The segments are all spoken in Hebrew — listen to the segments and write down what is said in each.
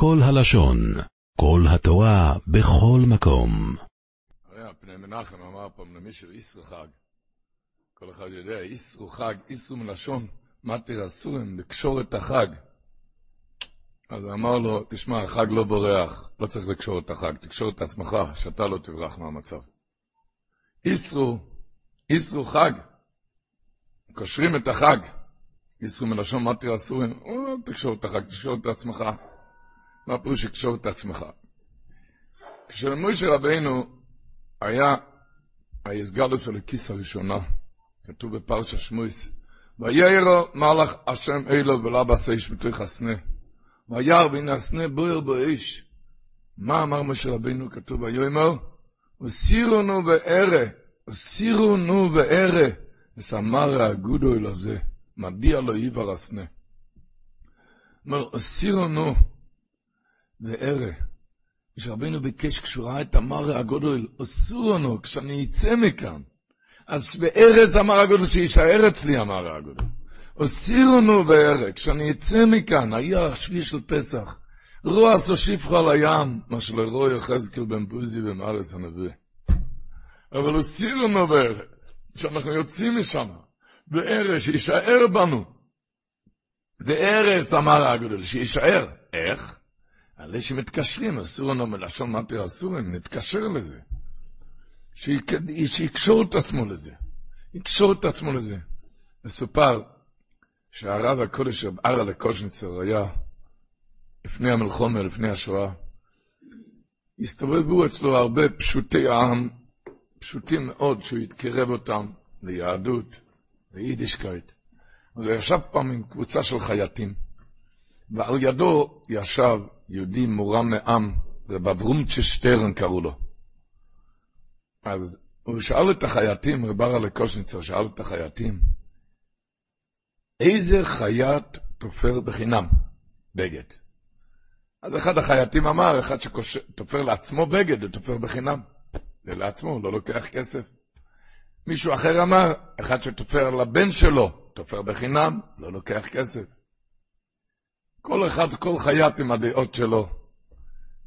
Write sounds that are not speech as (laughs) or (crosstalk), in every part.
כל הלשון, כל התורה, בכל מקום. הרי הפני מנחם אמר פעם למישהו, איסרו חג. כל אחד יודע, איסרו חג, איסרו מלשון, מתיר אסורים, לקשור את החג. אז אמר לו, תשמע, החג לא בורח, לא צריך לקשור את החג, תקשור את עצמך, שאתה לא תברח מהמצב. איסרו, איסרו חג, קושרים את החג. איסרו מלשון מתיר אסורים, או, תקשור את החג, תקשור את עצמך. מה פירוש לקשור את עצמך? כשמשה רבינו היה היסגלוס על הכיס הראשונה, כתוב בפרשה שמויס, וירא מלאך השם אלו בעשה איש בתוך הסנה. וירא והנה הסנה בוער באש. מה אמר משה רבינו? כתוב ויאמר, הסירונו וערה, הסירונו וערה, וסמר הגודו הזה, מדיע לו עיוור הסנה. אומר, הסירונו וערה. כשרבינו ביקש, כשהוא ראה את המרא הגודל, אסור לנו, כשאני אצא מכאן. אז בארז המרא הגודל, שיישאר אצלי המרא הגודל. אסור לנו בערב, כשאני אצא מכאן, היה השביעי של פסח. רוע עשו שפחה על הים, מה שלא רואי יחזקאל בן בוזי ומארץ הנביא. אבל אסור לנו בערב, כשאנחנו יוצאים משם, בערב, שיישאר בנו. בארז המרא הגודל, שיישאר. איך? על זה שמתקשרים, אסור לנו מלשון מטר אסורים, נתקשר לזה. שיקשור את עצמו לזה. יקשור את עצמו לזה. מסופר שהרב הקודש רב ארה לקושניצר היה לפני המלחומה, לפני השואה. הסתובבו אצלו הרבה פשוטי העם, פשוטים מאוד, שהוא קירב אותם ליהדות, ליידישקייט. אז הוא ישב פעם עם קבוצה של חייטים, ועל ידו ישב יהודי מורם מעם, רב אברומצ'ה שטרן קראו לו. אז הוא שאל את החייטים, רב ארלה קושניצר שאל את החייטים, איזה חייט תופר בחינם בגד? אז אחד החייטים אמר, אחד שתופר לעצמו בגד, הוא תופר בחינם. זה לעצמו, הוא לא לוקח כסף. מישהו אחר אמר, אחד שתופר לבן שלו, תופר בחינם, לא לוקח כסף. כל אחד, כל חייט עם הדעות שלו.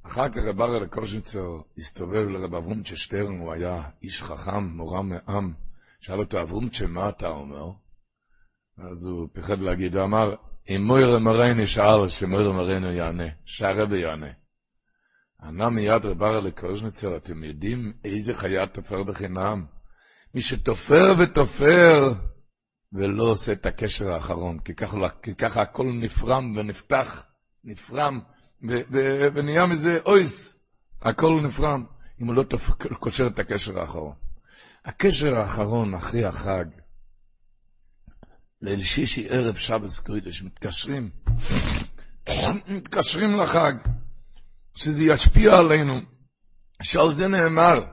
אחר כך רב אריה לקושניצר הסתובב לרב אברומצ'ה שטרן, הוא היה איש חכם, מורה מעם. שאל אותו, אברומצ'ה, מה אתה אומר? אז הוא פחד להגיד, הוא אמר, אם מויר מרייני שאל, שמויר מרייני יענה, שהרבי יענה. ענה מיד רב אריה לקושניצר, אתם יודעים איזה חייט תופר בחינם? מי שתופר ותופר, ולא עושה את הקשר האחרון, כי ככה, כי ככה הכל נפרם ונפתח, נפרם, ונהיה מזה אויס, הכל נפרם, אם הוא לא קושר את הקשר האחרון. הקשר האחרון אחרי החג, ליל שישי ערב שבס קרידש, מתקשרים, מתקשרים לחג, שזה ישפיע עלינו, שעל זה נאמר,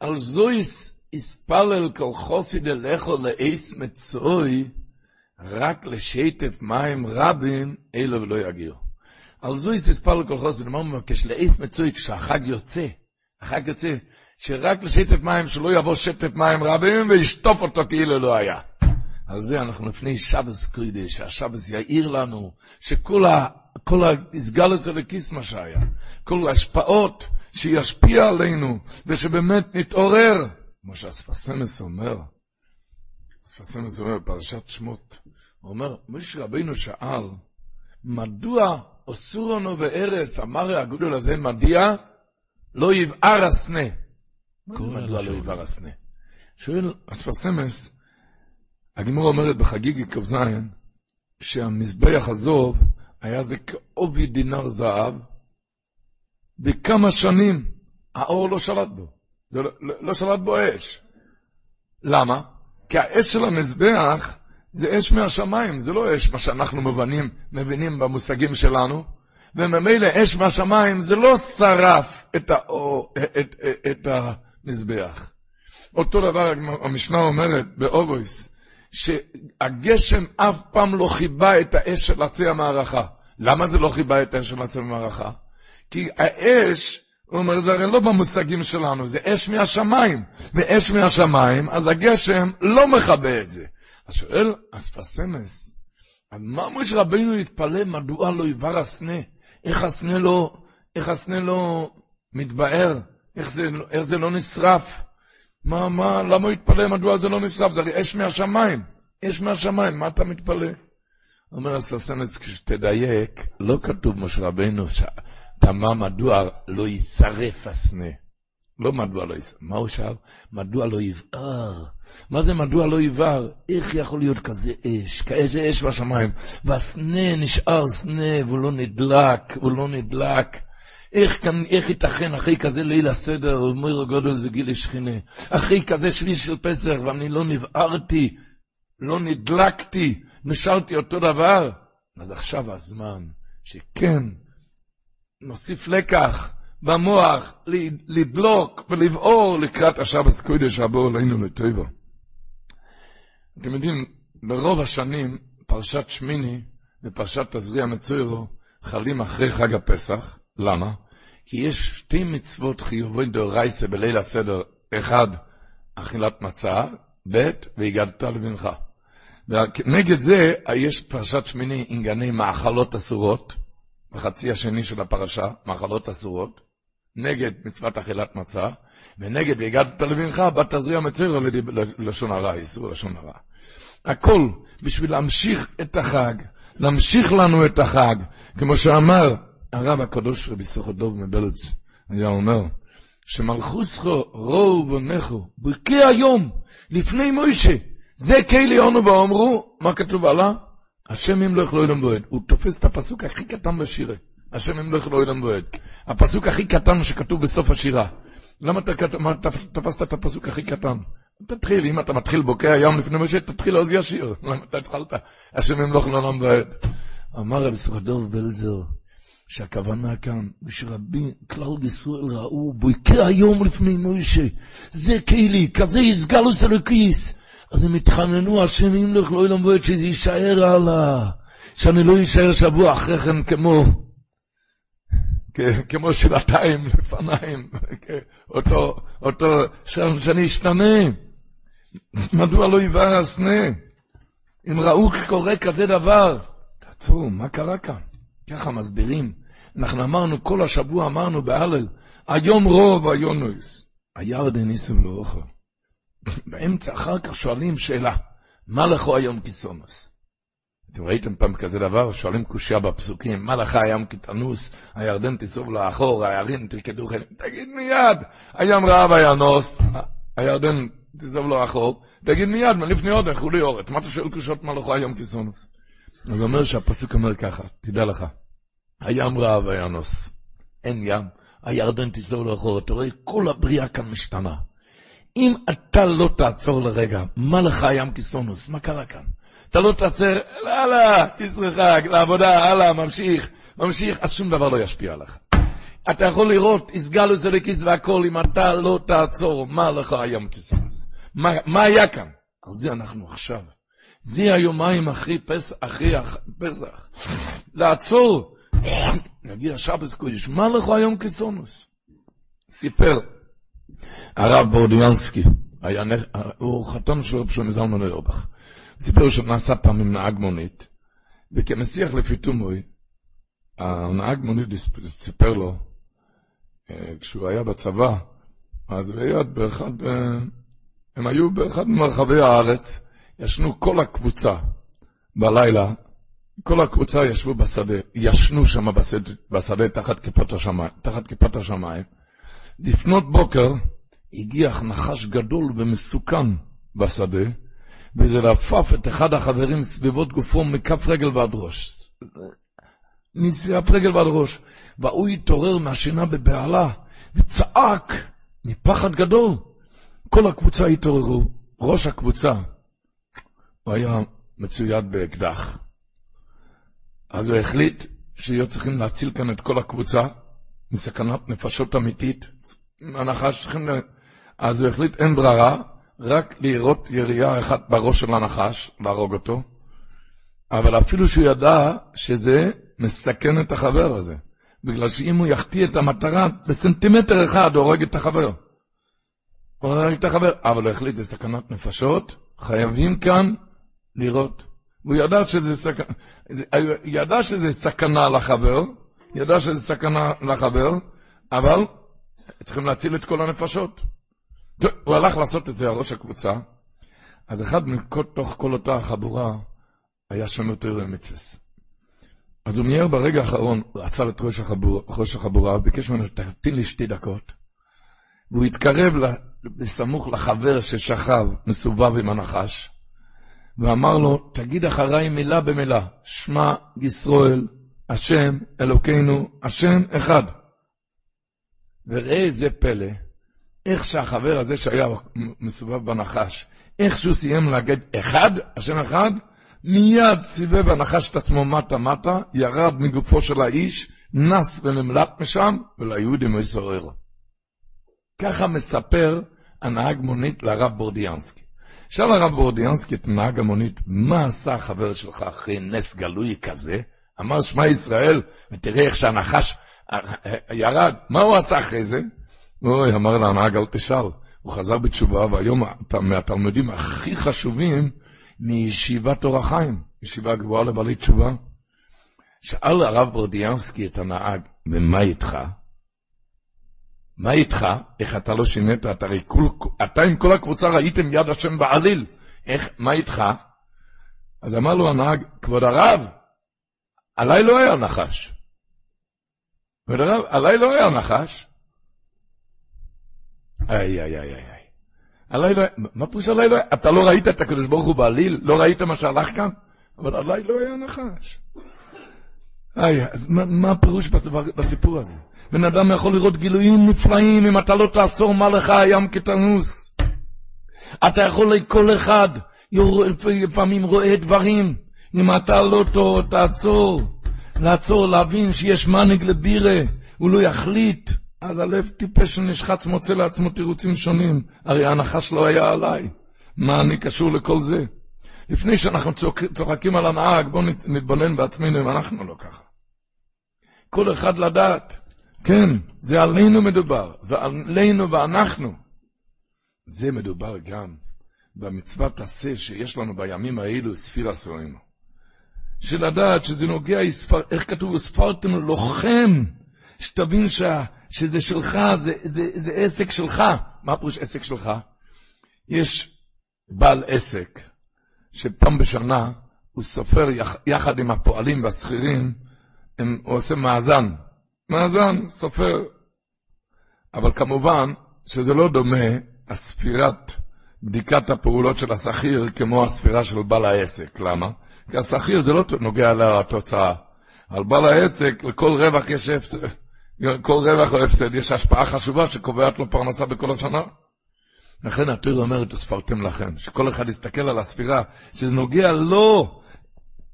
על זויס יספלל כל חוסי דלכו לאיס מצוי, רק לשטף מים רבים, אלו ולא יגיעו. על זו יספלל כל חוסי, מה הוא מבקש? לאיס מצוי, כשהחג יוצא, החג יוצא, שרק לשטף מים, שלא יבוא שטף מים רבים, וישטוף אותו כאילו לא היה. על זה אנחנו לפני שבס קרידש, שהשבס יאיר לנו, שכל ה... כל הסגלוס אלוקיס מה שהיה, כל ההשפעות שישפיע עלינו, ושבאמת נתעורר. כמו שהספסמס אומר, הספסמס אומר בפרשת שמות, הוא אומר, משה רבינו שאל, מדוע אסור לנו בארס, אמר הגודל הזה, מדיע, לא יבער הסנה. מה זה מדוע לא יבער הסנה? שואל הספסמס, הגמור אומרת בחגיגי כ"ז, שהמזבח הזוב היה זה כעובי דינר זהב, וכמה שנים האור לא שלט בו. זה לא, לא, לא שלט בו אש. למה? כי האש של המזבח זה אש מהשמיים, זה לא אש מה שאנחנו מבינים, מבינים במושגים שלנו, וממילא אש מהשמיים זה לא שרף את, האור, את, את, את המזבח. אותו דבר המשנה אומרת באוגויס, שהגשם אף פעם לא חיבה את האש של עצי המערכה. למה זה לא חיבה את האש של עצי המערכה? כי האש הוא אומר, זה הרי לא במושגים שלנו, זה אש מהשמיים. ואש מהשמיים, אז הגשם לא מכבה את זה. אז שואל אספסמס, על מה משה רבינו התפלא מדוע לא יבר הסנה? איך הסנה לא, איך הסנה לא מתבאר? איך זה, איך זה לא נשרף? מה, מה, למה הוא התפלא? מדוע זה לא נשרף? זה הרי אש מהשמיים. אש מהשמיים, מה אתה מתפלא? אומר הסרסנס, כשתדייק, לא כתוב משה רבנו, תמה מדוע לא יישרף הסנה. לא מדוע לא יישרף, מה הוא שאל? מדוע לא יבער? מה זה מדוע לא יבער? איך יכול להיות כזה אש, כאיזה אש בשמיים, והסנה נשאר סנה והוא לא נדלק, הוא לא נדלק. איך, כאן, איך ייתכן אחרי כזה ליל הסדר, אומר הגודל זה גיל השכינה, אחרי כזה שליש של פסח ואני לא נבערתי, לא נדלקתי, נשארתי אותו דבר? אז עכשיו הזמן שכן, נוסיף לקח במוח לדלוק ולבעור לקראת השבס קודש הבא עלינו לטבע. אתם יודעים, ברוב השנים פרשת שמיני ופרשת תזריע מצוירו חלים אחרי חג הפסח. למה? כי יש שתי מצוות חיובי דאורייסה בליל הסדר. אחד, אכילת מצה, ב' והגדת לבנך. ונגד זה יש פרשת שמיני ענייני מאכלות אסורות, בחצי השני של הפרשה, מאכלות אסורות, נגד מצוות אכילת מצה, ונגד והגדת לבנך, בת תזריע מצוירו ללשון הרע, איסור לשון הרע. הכל בשביל להמשיך את החג, להמשיך לנו את החג, כמו שאמר הרב הקדוש רבי סוכדוב מבלץ, היה אומר, שמלכוסכו רואו בונכו, ברכי היום, לפני מוישה, זה קיילי עונו ואומרו, מה כתוב עלה? השם ימלוך לא ילם בועד. הוא תופס את הפסוק הכי קטן בשירה. השם ימלוך לא ילם בועד. הפסוק הכי קטן שכתוב בסוף השירה. למה אתה תפסת את הפסוק הכי קטן? תתחיל, אם אתה מתחיל בוקע ים לפני משה, תתחיל עוז ישיר. (laughs) למה אתה התחלת? השם ימלוך לא ילם בועד. אמר רב סוכדוב בלזר, שהכוונה כאן, ושרבים, כלל ישראל ראו, בוקע היום לפני משה. זה קיילי, כזה יסגלוס אלוקיס. אז הם התחננו, השם ימלוך לא ילמדו את שזה יישאר הלאה, שאני לא יישאר שבוע אחרי כן כמו, כמו שבעתיים לפניים, אותו, אותו, שאני אשתנה. מדוע לא יבער הסנה? אם ראו קורה כזה דבר, תעצרו, מה קרה כאן? ככה מסבירים. אנחנו אמרנו, כל השבוע אמרנו בהלל, היום רוב היום נויס. הירדן ניסים לא אוכל. באמצע אחר כך שואלים שאלה, מה לכו היום כיסונוס? אתם ראיתם פעם כזה דבר? שואלים קושייה בפסוקים, מה לך הים כתנוס, הירדן תיסוב לאחור, הירין תרקדו חלק, תגיד מיד, הים רעב הינוס, הירדן תיסוב לאחור, תגיד מיד, מלפני עוד הלכו לי אורת, מה אתה שואל קושיות מה לכו היום כיסונוס? אז אומר שהפסוק אומר ככה, תדע לך, הים רעב הינוס, אין ים, הירדן תיסוב לאחור, אתה רואה כל הבריאה כאן משתנה. אם אתה לא תעצור לרגע, מה לך ים כיסונוס? מה קרה כאן? אתה לא תעצר, הלאה, ישרחק, לעבודה, הלאה, ממשיך, ממשיך, אז שום דבר לא ישפיע עליך. אתה יכול לראות, הסגלוס אלוקיס והכל, אם אתה לא תעצור, מה לך ים כיסונוס? מה, מה היה כאן? על זה אנחנו עכשיו. זה היומיים אחרי פסח, אחרי פסח. לעצור, (clears throat) נגיע שבס קודש, מה לך היום כיסונוס? סיפר הרב בורדיאנסקי, הוא חתום של רב שלמה זלמן אוירבך. סיפר שהוא נעשה פעם עם נהג מונית, וכמסיח לפי תומוי, הנהג מונית סיפר לו, אה, כשהוא היה בצבא, אז הוא היה באחד, אה, הם היו באחד ממרחבי הארץ, ישנו כל הקבוצה בלילה, כל הקבוצה ישבו בשדה, ישנו שם בשדה, בשדה תחת כיפת השמיים, תחת כיפת השמיים. לפנות בוקר, הגיח נחש גדול ומסוכן בשדה, וזה לפף את אחד החברים סביבות גופו מכף רגל ועד ראש. מכף רגל ועד ראש. והוא התעורר מהשינה בבהלה, וצעק מפחד גדול. כל הקבוצה התעוררו. ראש הקבוצה, הוא היה מצויד באקדח. אז הוא החליט שיהיו צריכים להציל כאן את כל הקבוצה מסכנת נפשות אמיתית. הנחש צריכים אז הוא החליט, אין ברירה, רק לירות ירייה אחת בראש של הנחש, להרוג אותו, אבל אפילו שהוא ידע שזה מסכן את החבר הזה, בגלל שאם הוא יחטיא את המטרה, בסנטימטר אחד הוא הורג את החבר. הוא הורג את החבר, אבל הוא החליט, זה סכנת נפשות, חייבים כאן לירות. והוא ידע שזה, סכ... ידע שזה סכנה לחבר, ידע שזה סכנה לחבר, אבל צריכים להציל את כל הנפשות. הוא הלך לעשות את זה, הראש הקבוצה, אז אחד מתוך כל אותה החבורה היה שם יותר מצווה. אז הוא מיהר ברגע האחרון, הוא עצר את ראש החבורה, ראש החבורה ביקש ממנו, תמתין לי שתי דקות. והוא התקרב בסמוך לחבר ששכב, מסובב עם הנחש, ואמר לו, תגיד אחריי מילה במילה, שמע ישראל, השם אלוקינו, השם אחד. וראה איזה פלא, איך שהחבר הזה שהיה מסובב בנחש, איך שהוא סיים להגיד אחד, השם אחד, מיד סיבב הנחש את עצמו מטה-מטה, ירד מגופו של האיש, נס ונמלט משם, וליהודים הוא יסורר. ככה מספר הנהג מונית לרב בורדיאנסקי. שאל הרב בורדיאנסקי את נהג המונית, מה עשה החבר שלך אחרי נס גלוי כזה? אמר שמע ישראל, ותראה איך שהנחש ירד, מה הוא עשה אחרי זה? אוי, אמר לנהג, אל תשאל. הוא חזר בתשובה, והיום מהתלמידים הכי חשובים מישיבת אור החיים, ישיבה גבוהה לבעלי תשובה. שאל הרב ברדיאנסקי את הנהג, ומה איתך? מה איתך? איך אתה לא שינית? אתה, כול, אתה עם כל הקבוצה ראיתם יד השם בעליל. איך, מה איתך? אז אמר לו הנהג, כבוד הרב, עליי לא היה נחש. עליי לא היה נחש. איי, איי, איי, איי. עליי לא, מה פירוש עליי לא, אתה לא ראית את הקדוש ברוך הוא בעליל? לא ראית מה שהלך כאן? אבל עליי לא היה נחש. איי, אז מה, מה הפירוש בסיפור הזה? בן אדם יכול לראות גילויים נפלאים אם אתה לא תעצור מה לך הים כתנוס. אתה יכול לכל אחד, לפעמים רואה דברים, אם אתה לא תעצור, לעצור, להבין שיש מנהיג לבירה, הוא לא יחליט. אז הלב טיפש שנשחץ מוצא לעצמו תירוצים שונים. הרי הנחש לא היה עליי. מה אני קשור לכל זה? לפני שאנחנו צוחקים על הנהג, בואו נתבונן בעצמנו אם אנחנו לא ככה. כל אחד לדעת. כן, זה עלינו מדובר, זה עלינו ואנחנו. זה מדובר גם במצוות עשה שיש לנו בימים האלו, ספירה סוינו. שלדעת שזה נוגע, איך כתוב, ספרתם לוחם, שתבין שה... שזה שלך, זה, זה, זה עסק שלך. מה פירוש עסק שלך? יש בעל עסק, שפעם בשנה הוא סופר יח, יחד עם הפועלים והשכירים, הוא עושה מאזן. מאזן, סופר. אבל כמובן שזה לא דומה הספירת, בדיקת הפעולות של השכיר כמו הספירה של בעל העסק. למה? כי השכיר זה לא נוגע לתוצאה. על בעל העסק, לכל רווח יש הפסד. כל רווח או הפסד, יש השפעה חשובה שקובעת לו פרנסה בכל השנה. לכן התורה אומרת, וספרתם לכם, שכל אחד יסתכל על הספירה, שזה נוגע לו,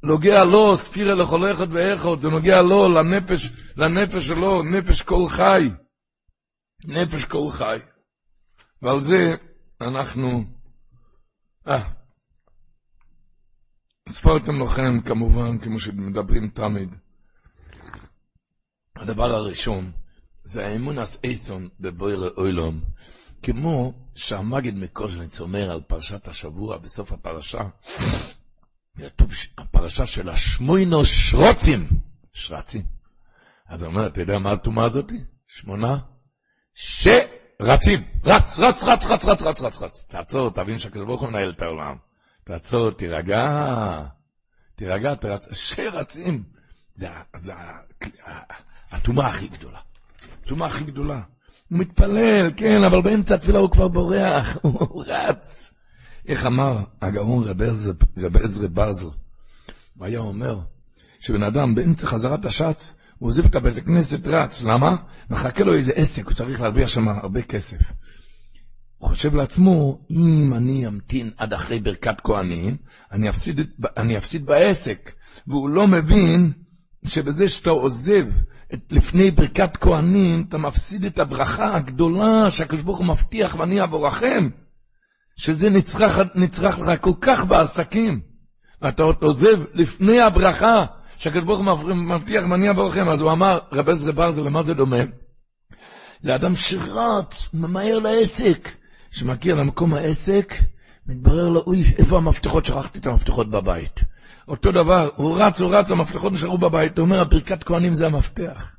נוגע לו, ספירה לכל אחד ואחד, זה נוגע לו, לנפש, לנפש שלו, נפש כל חי. נפש כל חי. ועל זה אנחנו, אה, ספרתם לכם כמובן, כמו שמדברים תמיד. הדבר הראשון זה האמון אסון בבויר אוילום, כמו שהמגד מקוז'ניץ אומר על פרשת השבוע בסוף הפרשה, כתוב הפרשה של השמוינו שרוצים, שרצים. אז הוא אומר, אתה יודע מה הטומאה הזאת? שמונה? שרצים. רץ, רץ, רץ, רץ, רץ, רץ, רץ, רץ. תעצור, תבין שהקדוש ברוך הוא מנהל את העולם. תעצור, תירגע, תירגע, תרץ, שרצים. זה, זה הטומאה הכי גדולה. הטומאה הכי גדולה. הוא מתפלל, כן, אבל באמצע התפילה הוא כבר בורח, (laughs) הוא רץ. איך אמר הגאון רב עזרא ברזל? הוא היה אומר שבן אדם באמצע חזרת השץ, הוא עוזב את הבית הכנסת, רץ. למה? מחכה לו איזה עסק, הוא צריך להרוויח שם הרבה כסף. הוא חושב לעצמו, אם אני אמתין עד אחרי ברכת כהנים, אני אפסיד, אני אפסיד בעסק. והוא לא מבין שבזה שאתה עוזב את לפני ברכת כהנים, אתה מפסיד את הברכה הגדולה שהקדוש ברוך הוא מבטיח ואני אבורכם, שזה נצרך, נצרך לך כל כך בעסקים. ואתה עוזב לפני הברכה שהקדוש ברוך הוא מבטיח ואני אבורכם. אז הוא אמר, רב עזרא ברזל, למה זה דומה? לאדם שרץ, ממהר לעסק, שמגיע למקום העסק, מתברר לו, אוי, איפה המפתחות? שכחתי את המפתחות בבית. אותו דבר, הוא רץ, הוא רץ, המפתחות נשארו בבית, הוא אומר, הברכת כהנים זה המפתח.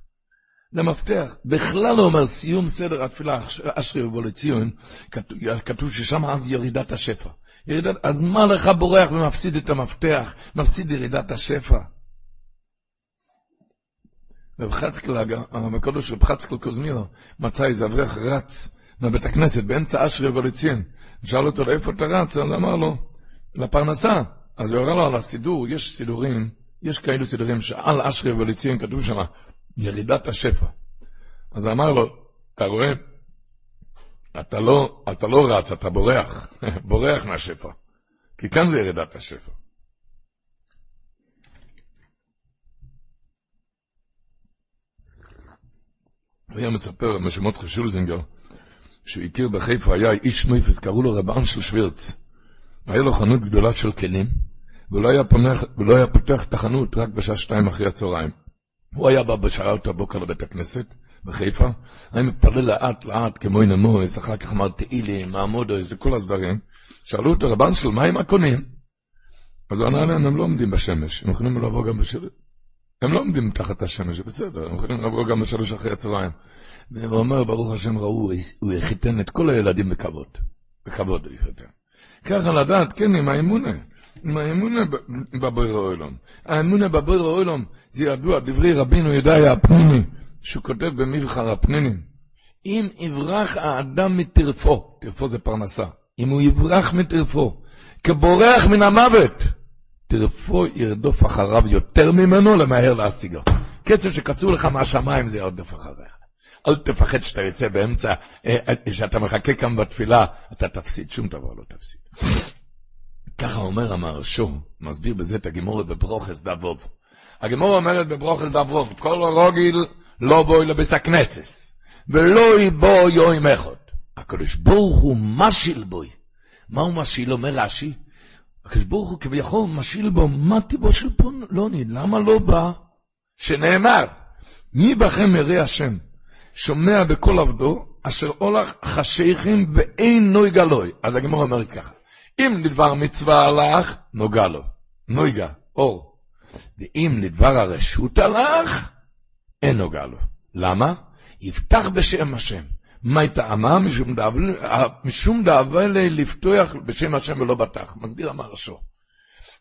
זה המפתח. בכלל הוא אומר, סיום סדר התפילה, אשרי ובוא לציון, כתוב ששם אז ירידת השפע. ירידת, אז מה לך בורח ומפסיד את המפתח, מפסיד ירידת השפע? רב חצקל, הרב הקודש רב חצקל קוזמירו, מצא איזה אברך רץ מבית הכנסת באמצע אשרי לציון. שאל אותו, לאיפה אתה רץ? אז אמר לו, לפרנסה. אז הוא הראה לו על הסידור, יש סידורים, יש כאלו סידורים שעל אשרי וליציון כתוב שם, ירידת השפע. אז אמר לו, אתה רואה, אתה לא, אתה לא רץ, אתה בורח, (laughs) בורח מהשפע. כי כאן זה ירידת השפע. הוא היה מספר, משמות שולזינגר, שהוא הכיר בחיפה, היה איש מייפס, קראו לו רבן של שווירץ. היה לו חנות גדולה של כלים, ולא היה, פונח, ולא היה פותח את החנות רק בשעה שתיים אחרי הצהריים. הוא היה בא בשעת הבוקר לבית הכנסת בחיפה, היה מתפלל לאט לאט כמו אינמויס, אחר כך אמר תהילים, מעמודו, זה כל הסדרים. שאלו אותו, רבן של מה הם הקונים? אז הוא ענה להם, הם לא עומדים בשמש, הם יכולים לבוא גם בשלוש. הם לא עומדים תחת השמש, בסדר, הם יכולים לבוא גם בשלוש אחרי הצהריים. והוא אומר, ברוך השם ראו, הוא חיתן את כל הילדים בכבוד. בכבוד הוא חיתן. ככה לדעת, כן, עם האמונה. עם האמונה בבויר העולם. האמונה בבויר העולם, זה ידוע, דברי רבינו ידעיה הפניני, שהוא כותב במבחר הפנינים. אם יברח האדם מטרפו, טרפו זה פרנסה, אם הוא יברח מטרפו, כבורח מן המוות, טרפו ירדוף אחריו יותר ממנו למהר להשיגו. קצב שקצור לך מהשמיים זה ירדוף אחריך. אל תפחד שאתה יוצא באמצע, שאתה מחכה כאן בתפילה, אתה תפסיד, שום דבר לא תפסיד. ככה אומר המהרשו, מסביר בזה את הגימורת בברוכס דאבוב. הגימורה אומרת בברוכס דאבוב, כל רוגיל לא בואי לביס הכנסס, ולא יבוא יום אחד. הקדוש ברוך הוא משיל בוי. מה הוא משיל? אומר רש"י, הקדוש ברוך הוא כביכול משיל בו, מה טיבו של פלוני? למה לא בא? שנאמר, מי בכם ירא השם, שומע בקול עבדו, אשר אולך חשיכים ואין נוי גלוי. אז הגמור אומר ככה, אם לדבר מצווה הלך, נוגע לו, נויגה, אור. ואם לדבר הרשות הלך, אין נוגע לו. למה? יפתח בשם השם. מה טעמה? משום דאבה לפתוח בשם השם ולא בטח. מסביר המהרשו.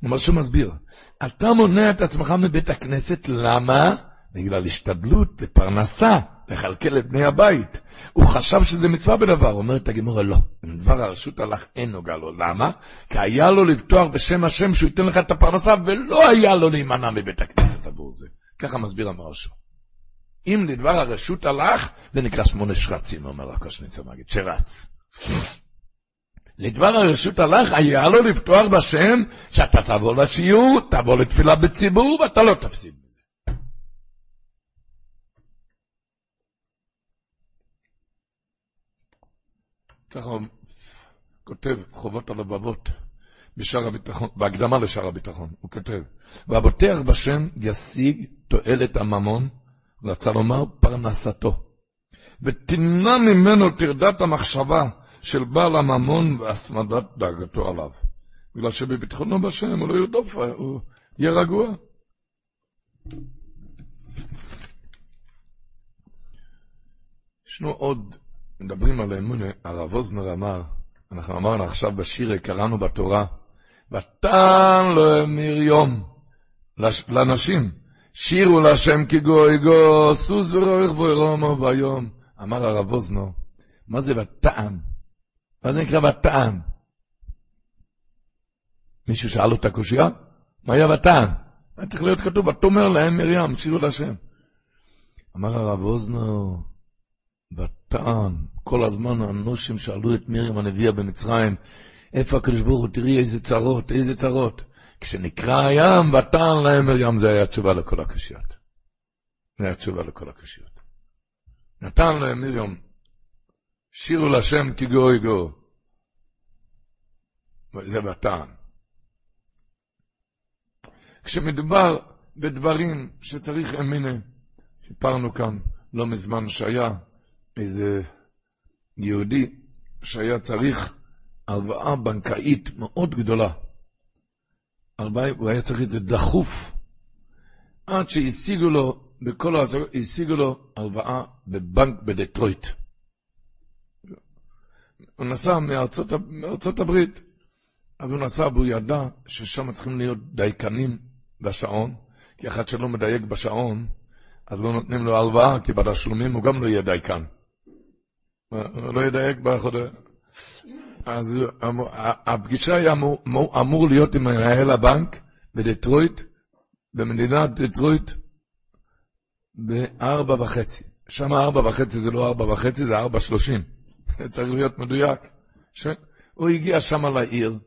המהרשו מסביר, אתה מונע את עצמך מבית הכנסת, למה? בגלל השתדלות לפרנסה. לכלכל את בני הבית. הוא חשב שזה מצווה בדבר, אומרת הגמורה לא. אם דבר הרשות הלך אין נוגע לו. למה? כי היה לו לבטוח בשם השם שהוא ייתן לך את הפרנסה, ולא היה לו להימנע מבית הכנסת עבור זה. ככה מסביר המרשו. אם לדבר הרשות הלך, זה נקרא שמונה שרצים, אומר הקושניצר מגיד, שרץ. לדבר הרשות הלך, היה לו לפתוח בשם, שאתה תבוא לשיעור, תבוא לתפילה בציבור, ואתה לא תפסיד. ככה הוא כותב חובות הלבבות בשער הביטחון, בהקדמה לשער הביטחון, הוא כותב, והבוטח בשם ישיג תועלת הממון, רצה לומר פרנסתו, ותמנע ממנו טרדת המחשבה של בעל הממון והסמדת דאגתו עליו. בגלל שבביטחונו בשם הוא לא ירדוף, הוא יהיה רגוע. ישנו עוד מדברים על האמונה, הרב אוזנר אמר, אנחנו אמרנו עכשיו בשיר, קראנו בתורה, ותן לו מרים לנשים, שירו להשם כי גוי גו, סוס ורורך וירומו ביום. אמר הרב אוזנר, מה זה ותען? מה זה נקרא ותען? מישהו שאל אותה קושייה? מה היה ותען? היה צריך להיות כתוב, ותאמר להם מרים, שירו להשם. אמר הרב אוזנר, וטען, כל הזמן האנושים שאלו את מרים הנביאה במצרים, איפה הקדוש ברוך הוא, תראי איזה צרות, איזה צרות. כשנקרא הים, וטען להם מרים, זה היה תשובה לכל הקשיות. זה היה תשובה לכל הקשיות. נתן להם מרים, שירו לשם כי גוי גו. זה וטען. כשמדובר בדברים שצריך אמינה, סיפרנו כאן לא מזמן שהיה איזה יהודי שהיה צריך הלוואה בנקאית מאוד גדולה. הלוואי, הוא היה צריך את זה דחוף. עד שהשיגו לו, בכל ההצגות, השיגו לו הלוואה בבנק בדטרויט. הוא נסע מארצות, מארצות הברית, אז הוא נסע והוא ידע ששם צריכים להיות דייקנים בשעון, כי אחד שלא מדייק בשעון, אז לא נותנים לו הלוואה, כי בתשלומים הוא גם לא יהיה דייקן. לא ידייק בחודש. אז הפגישה היה אמור, להיות עם מנהל הבנק בדטרויט, במדינת דטרויט, בארבע וחצי. שם ארבע וחצי זה לא ארבע וחצי, זה ארבע שלושים. צריך להיות מדויק. ש... הוא הגיע שם לעיר,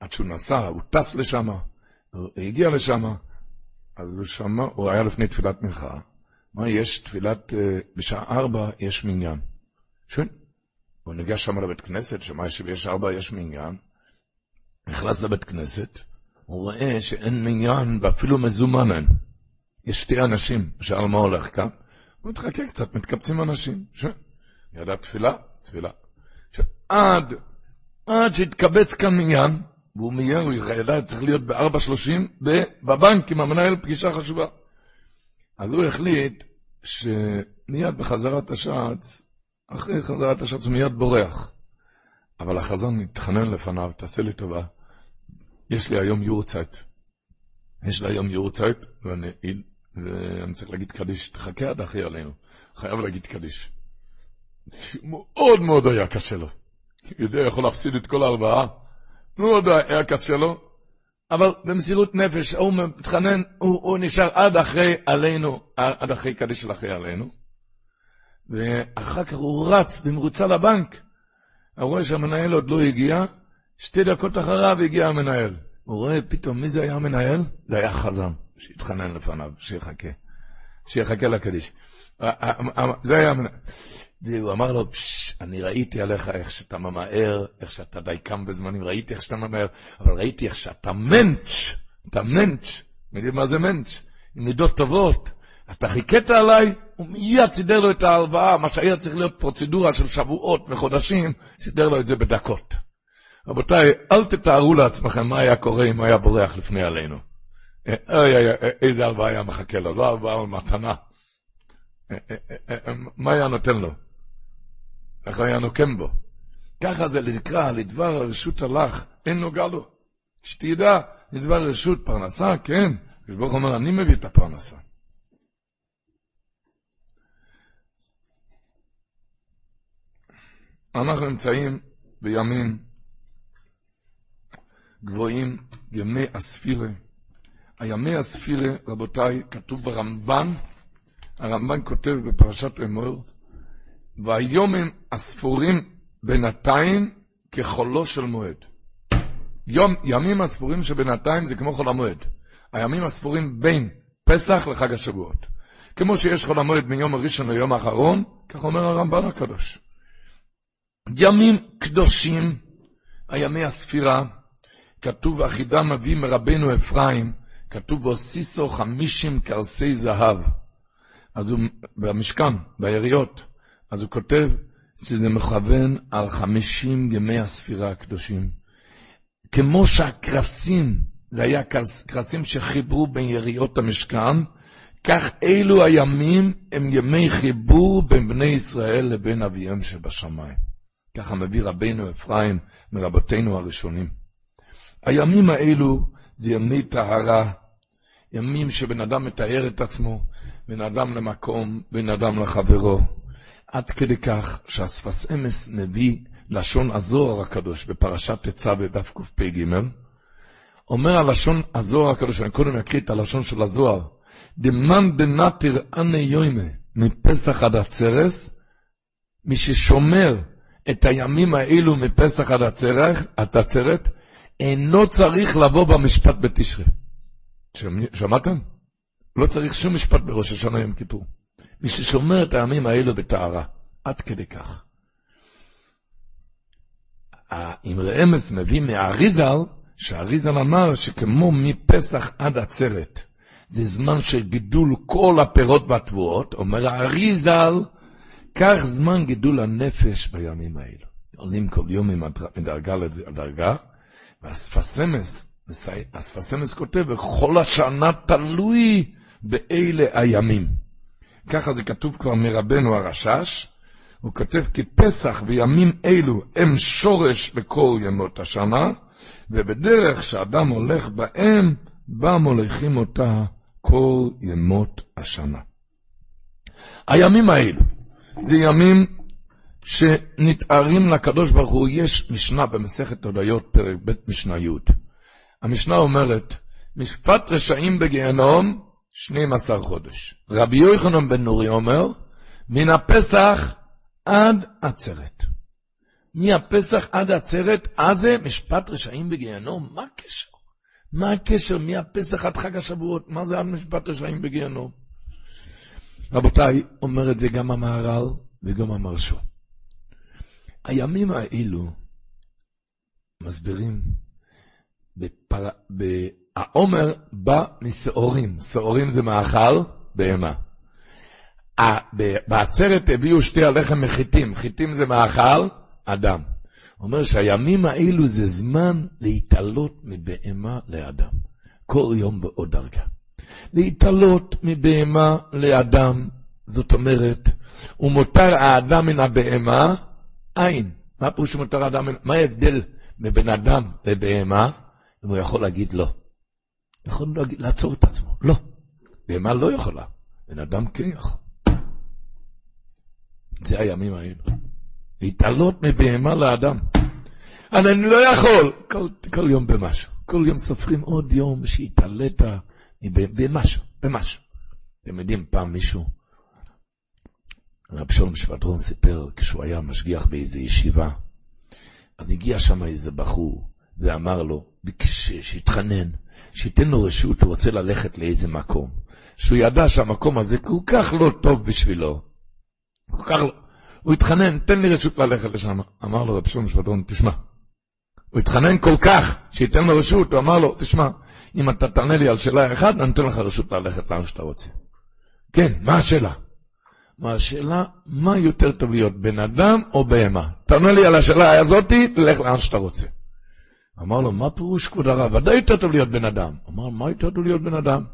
עד שהוא נסע, הוא טס לשם, הוא הגיע לשם, אז הוא שמע, הוא היה לפני תפילת מנחה, מה יש תפילת, אה, בשעה ארבע יש מניין. שön. הוא ניגש שם לבית כנסת, שמע שיש ארבע יש מניין, נכנס לבית כנסת, הוא רואה שאין מניין ואפילו מזומן אין. יש שתי אנשים, שאל מה הולך כאן? הוא מתחכה קצת, מתקבצים אנשים. ש... ידע תפילה, תפילה. ש... עד, עד שהתקבץ כאן מניין, והוא מיהר, הוא ידע, צריך להיות ב-4.30 בבנק עם המנהל פגישה חשובה. אז הוא החליט שמיד בחזרת השעץ, אחרי חזרת השעץ הוא מיד בורח. אבל החזון התחנן לפניו, תעשה לי טובה, יש לי היום יורצייט. יש לי היום יורצייט, ואני, ואני צריך להגיד קדיש, תחכה עד אחי עלינו. חייב להגיד קדיש. מאוד מאוד היה קשה לו. יודע, יכול להפסיד את כל ההלוואה. מאוד היה קשה לו, אבל במסירות נפש, הוא מתחנן, הוא, הוא נשאר עד אחרי עלינו, עד אחרי קדיש של אחרי עלינו. ואחר כך הוא רץ במרוצה לבנק. הוא רואה שהמנהל עוד לא הגיע, שתי דקות אחריו הגיע המנהל. הוא רואה פתאום, מי זה היה המנהל? זה היה חזן, שהתחנן לפניו, שיחכה. שיחכה לקדיש. זה היה המנהל. והוא אמר לו, אני ראיתי עליך איך שאתה ממהר, איך שאתה דייקם בזמנים, ראיתי איך שאתה ממהר, אבל ראיתי איך שאתה מנץ', אתה מנץ', יודעים מה זה מנץ'? עם מידות טובות. אתה חיכית עליי, הוא מיד סידר לו את ההלוואה, מה שהיה צריך להיות פרוצדורה של שבועות וחודשים, סידר לו את זה בדקות. רבותיי, אל תתארו לעצמכם מה היה קורה אם הוא היה בורח לפני עלינו. אוי, אוי, אוי, איזה הלוואה היה מחכה לו, לא הלוואה, אבל מתנה. מה היה נותן לו? איך היה נוקם בו? ככה זה נקרא, לדבר הרשות הלך, אין לו. שתדע, לדבר רשות פרנסה, כן. ברוך אומר, אני מביא את הפרנסה. אנחנו נמצאים בימים גבוהים, ימי הספירה. הימי הספירה, רבותיי, כתוב ברמב"ן, הרמב"ן כותב בפרשת אמור, והיומים הספורים בינתיים כחולו של מועד. יום, ימים הספורים שבינתיים זה כמו חול המועד. הימים הספורים בין פסח לחג השבועות. כמו שיש חול המועד מיום הראשון ליום האחרון, כך אומר הרמב"ן הקדוש. ימים קדושים, הימי הספירה, כתוב אחידה מביא מרבנו אפרים, כתוב והוסיסו חמישים קרסי זהב. אז הוא, במשכן, ביריות, אז הוא כותב שזה מכוון על חמישים ימי הספירה הקדושים. כמו שהקרסים, זה היה קרסים שחיברו בין יריות המשכן, כך אלו הימים הם ימי חיבור בין בני ישראל לבין אביהם שבשמיים. ככה מביא רבנו אפרים מרבותינו הראשונים. הימים האלו זה ימי טהרה, ימים שבן אדם מתאר את עצמו, בין אדם למקום, בין אדם לחברו. עד כדי כך שהשפת אמס מביא לשון הזוהר הקדוש בפרשת תצא בדף קפ"ג, אומר הלשון הזוהר הקדוש, אני קודם אקריא את הלשון של הזוהר, דמאן דנתיר אנה יוימה מפסח עד עצרס, מי ששומר את הימים האלו מפסח עד עצרת, אינו צריך לבוא במשפט בתשרי. שמעתם? לא צריך שום משפט בראש השנה יום כיפור. מי ששומר את הימים האלו בטהרה, עד כדי כך. האמרי אמס מביא מהאריזל, שהאריזל אמר שכמו מפסח עד עצרת, זה זמן של גידול כל הפירות והתבואות, אומר האריזל, כך זמן גידול הנפש בימים האלו. עולים כל יום מדרגה לדרגה, והספסמס אספסמס כותב, וכל השנה תלוי באלה הימים. ככה זה כתוב כבר מרבנו הרשש, הוא כותב כי פסח וימים אלו הם שורש לכל ימות השנה, ובדרך שאדם הולך בהם, בה מוליכים אותה כל ימות השנה. הימים האלו, זה ימים שנתארים לקדוש ברוך הוא, יש משנה במסכת הודיות, פרק ב' משנה י'. המשנה אומרת, משפט רשעים בגיהנום, 12 חודש. רבי יוחנן בן נורי אומר, מן הפסח עד עצרת. מהפסח עד עצרת, אז זה משפט רשעים בגיהנום? מה הקשר? מה הקשר מהפסח עד חג השבועות? מה זה עד משפט רשעים בגיהנום? רבותיי, אומר את זה גם המהר"ל וגם המרשו. הימים האלו מסבירים, בפר... העומר בא משעורים, שעורים זה מאכל בהמה. בעצרת הביאו שתי הלחם מחיטים, חיטים זה מאכל אדם. אומר שהימים האלו זה זמן להתעלות מבהמה לאדם. כל יום בעוד דרגה. להתעלות מבהמה לאדם, זאת אומרת, ומותר האדם מן הבהמה אין. מה פירוש מותר האדם מן... מה ההבדל מבן אדם לבהמה? אם הוא יכול להגיד לא. יכול להגיד, לעצור את עצמו. לא. בהמה לא יכולה, בן אדם כן יכול. זה הימים האלו. להתעלות מבהמה לאדם. אני לא יכול. כל, כל יום במשהו. כל יום סופרים עוד יום שהתעלית במשהו, במשהו. אתם יודעים, פעם מישהו, רב שלום שבדרון סיפר, כשהוא היה משגיח באיזו ישיבה, אז הגיע שם איזה בחור, ואמר לו, ביקש שהתחנן, שייתן לו רשות, הוא רוצה ללכת לאיזה מקום, שהוא ידע שהמקום הזה כל כך לא טוב בשבילו. כל כך לא. הוא התחנן, תן לי רשות ללכת לשם. אמר לו רב שלום שבדרון, תשמע. הוא התחנן כל כך, שייתן לו רשות, הוא אמר לו, תשמע, אם אתה תענה לי על שאלה אחת, אני אתן לך רשות ללכת לאן שאתה רוצה. כן, מה השאלה? מה השאלה, מה יותר טוב להיות, בן אדם או בהמה? תענה לי על השאלה הזאתי, תלך לאן שאתה רוצה. אמר לו, מה פירוש כבוד הרב? ודאי יותר טוב להיות בן אדם. אמר, מה יותר טוב להיות בן אדם?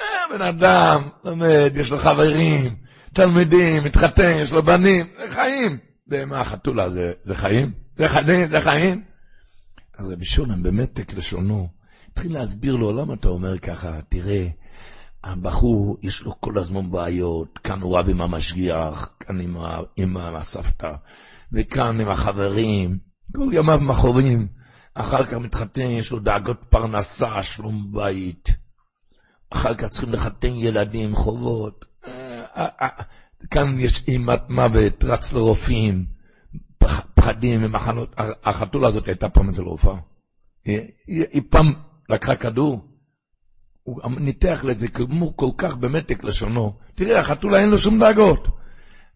אה, בן אדם, לומד, יש לו חברים, תלמידים, מתחתן, יש לו בנים, זה חיים. בהמה, חתולה, זה, זה חיים? זה חיים? זה חיים? אז רבי שולם במתק לשונו, התחיל להסביר לו, למה אתה אומר ככה, תראה, הבחור, יש לו כל הזמן בעיות, כאן הוא רב עם המשגיח, כאן עם, עם הסבתא, וכאן עם החברים, כל ימיו מכורים, אחר כך מתחתן, יש לו דאגות פרנסה, שלום בית, אחר כך צריכים לחתן ילדים, חובות, אה, אה, אה, כאן יש אימת מוות, רץ לרופאים, פחדים ומחנות, החתולה הזאת הייתה פעם אצל רופאה, היא, היא, פעם לקחה כדור, הוא ניתח לזה כמו כל כך במתק לשונו. תראה, החתולה אין לו שום דאגות.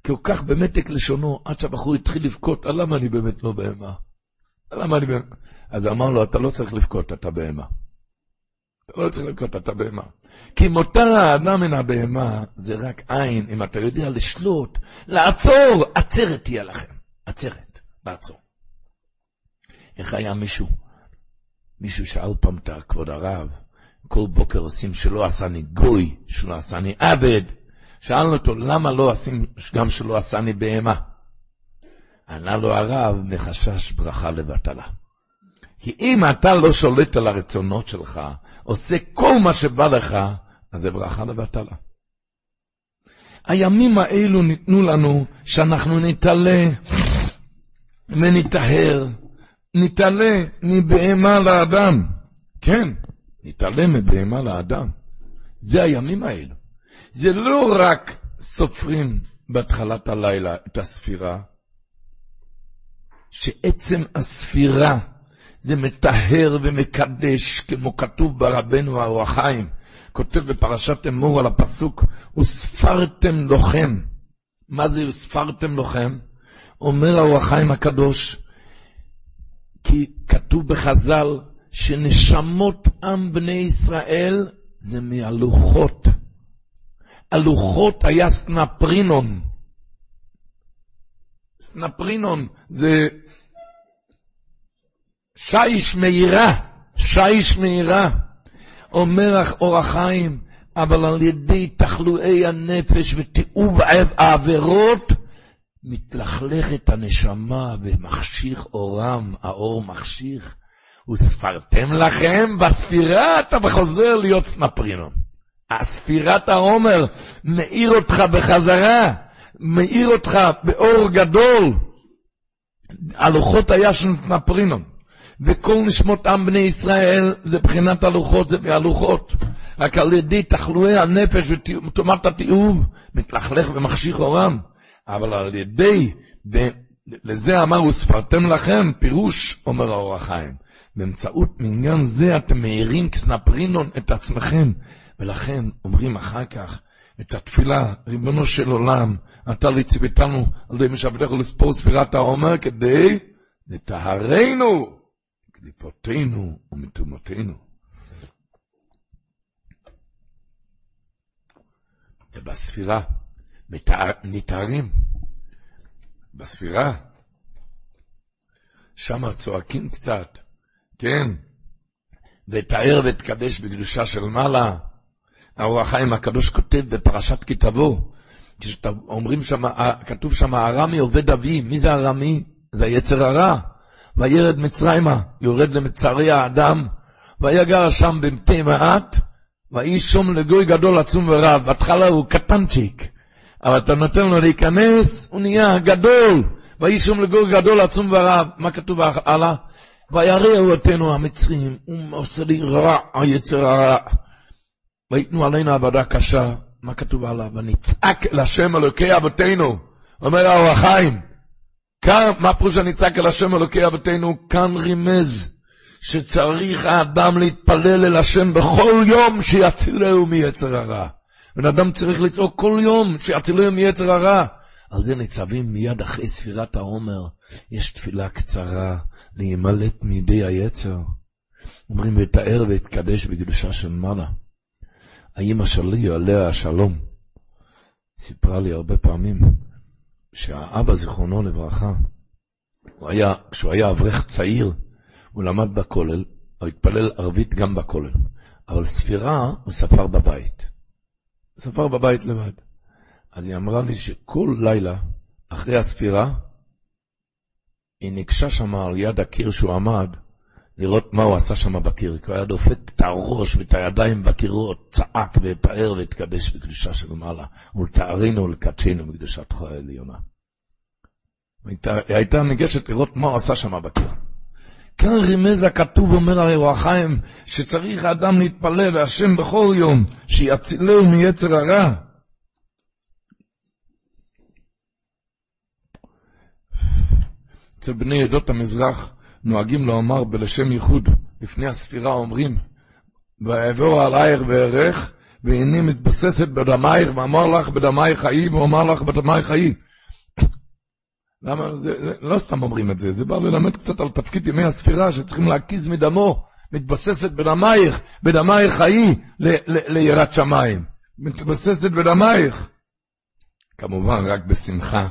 כל כך במתק לשונו, עד שהבחור התחיל לבכות, למה אני באמת לא בהמה? למה אני באמת... אז אמר לו, אתה לא צריך לבכות, אתה בהמה. אתה לא צריך לבכות, אתה בהמה. כי מותר האדם מן הבהמה זה רק עין, אם אתה יודע לשלוט, לעצור, עצרת תהיה לכם. עצרת, לעצור. איך היה מישהו, מישהו שאל פעם את כבוד הרב, כל בוקר עושים שלא עשני גוי, שלא עשני עבד. שאלנו אותו, למה לא עושים גם שלא עשני בהמה? ענה לו הרב, מחשש ברכה לבטלה. כי אם אתה לא שולט על הרצונות שלך, עושה כל מה שבא לך, אז זה ברכה לבטלה. הימים האלו ניתנו לנו שאנחנו נתעלה ונטהר, נתעלה מבהמה לאדם. כן, נתעלם מבהמה לאדם. זה הימים האלו. זה לא רק סופרים בהתחלת הלילה את הספירה, שעצם הספירה זה מטהר ומקדש, כמו כתוב ברבנו האור כותב בפרשת אמור על הפסוק, וספרתם לוחם. מה זה וספרתם לוחם? אומר האור החיים הקדוש, כי כתוב בחז"ל, שנשמות עם בני ישראל זה מהלוחות. הלוחות היה סנפרינון. סנפרינון זה שיש מהירה, שיש מהירה. אומר אור החיים, אבל על ידי תחלואי הנפש ותיעוב העבירות, מתלכלכת הנשמה ומחשיך אורם, האור מחשיך. וספרתם לכם בספירה אתה חוזר להיות סנפרינון. הספירת העומר מאיר אותך בחזרה, מאיר אותך באור גדול. הלוחות היה של סנפרינון. וכל נשמות עם בני ישראל זה בחינת הלוחות, זה מהלוחות. רק על ידי תחלואי הנפש וטומאת התיעוב, מתלכלך ומחשיך אורם. אבל על ידי, לזה אמר, וספרתם לכם, פירוש, אומר האור החיים. באמצעות מעניין זה אתם מאירים כסנפרינון את עצמכם. ולכן אומרים אחר כך את התפילה, ריבונו של עולם, אתה לציוותנו על ידי משעבדך לספור ספירת העומר כדי לטהרנו, קליפותינו ומטומאותינו. ובספירה נטהרים. בספירה. שם צועקים קצת, כן, ותאר ותקדש בקדושה של מעלה. האור החיים הקדוש כותב בפרשת כתבו, אומרים שם, כתוב שם, ארמי עובד אבי, מי זה ארמי? זה היצר הרע. וירד מצרימה, יורד למצרי האדם, ויגר שם במתי מעט, ויהי שום לגוי גדול עצום ורב. בהתחלה הוא קטנצ'יק, אבל אתה נותן לו להיכנס, הוא נהיה גדול. ויהי שום לגוי גדול עצום ורב. מה כתוב הלאה? ויראו אותנו המצרים, הוא עושה לי רע, היצר הרע. ויתנו עלינו עבודה קשה, מה כתוב עליו? ונצעק אל השם אלוקי אבותינו, אומר האור החיים. כאן, מה פירוש הנצעק אל השם אלוקי אבותינו? כאן רימז שצריך האדם להתפלל אל השם בכל יום שיצילהו מיצר הרע. בן אדם צריך לצעוק כל יום שיצילהו מיצר הרע. על זה ניצבים מיד אחרי ספירת העומר. יש תפילה קצרה להימלט מידי היצר. אומרים, ותאר והתקדש בקדושה של מעלה. האמא שלי, עליה השלום, סיפרה לי הרבה פעמים שהאבא, זיכרונו לברכה, הוא היה, כשהוא היה אברך צעיר, הוא למד בכולל, הוא התפלל ערבית גם בכולל, אבל ספירה הוא ספר בבית. ספר בבית לבד. אז היא אמרה לי שכל לילה, אחרי הספירה, היא ניגשה שם על יד הקיר שהוא עמד, לראות מה הוא עשה שם בקיר, כי הוא היה דופק את הראש ואת הידיים בקירות, צעק ופאר והתקדש בקדושה של מעלה, ולתארינו ולקדשנו בקדושת חוי העליונה. היא הייתה ניגשת לראות מה הוא עשה שם בקיר. כאן רימז הכתוב, אומר הרי החיים, שצריך האדם להתפלל להשם בכל יום, שיצילהו מיצר הרע. אצל בני עדות המזרח נוהגים לומר בלשם ייחוד, לפני הספירה אומרים, ואעבור עלייך וארך, והנה מתבססת בדמייך, ואמר לך בדמייך חיי, ואומר לך בדמייך חיי. למה? זה, לא סתם אומרים את זה, זה בא ללמד קצת על תפקיד ימי הספירה, שצריכים להקיז מדמו, מתבססת בדמייך, בדמייך חיי, ליראת שמיים. מתבססת בדמייך. כמובן, רק בשמחה.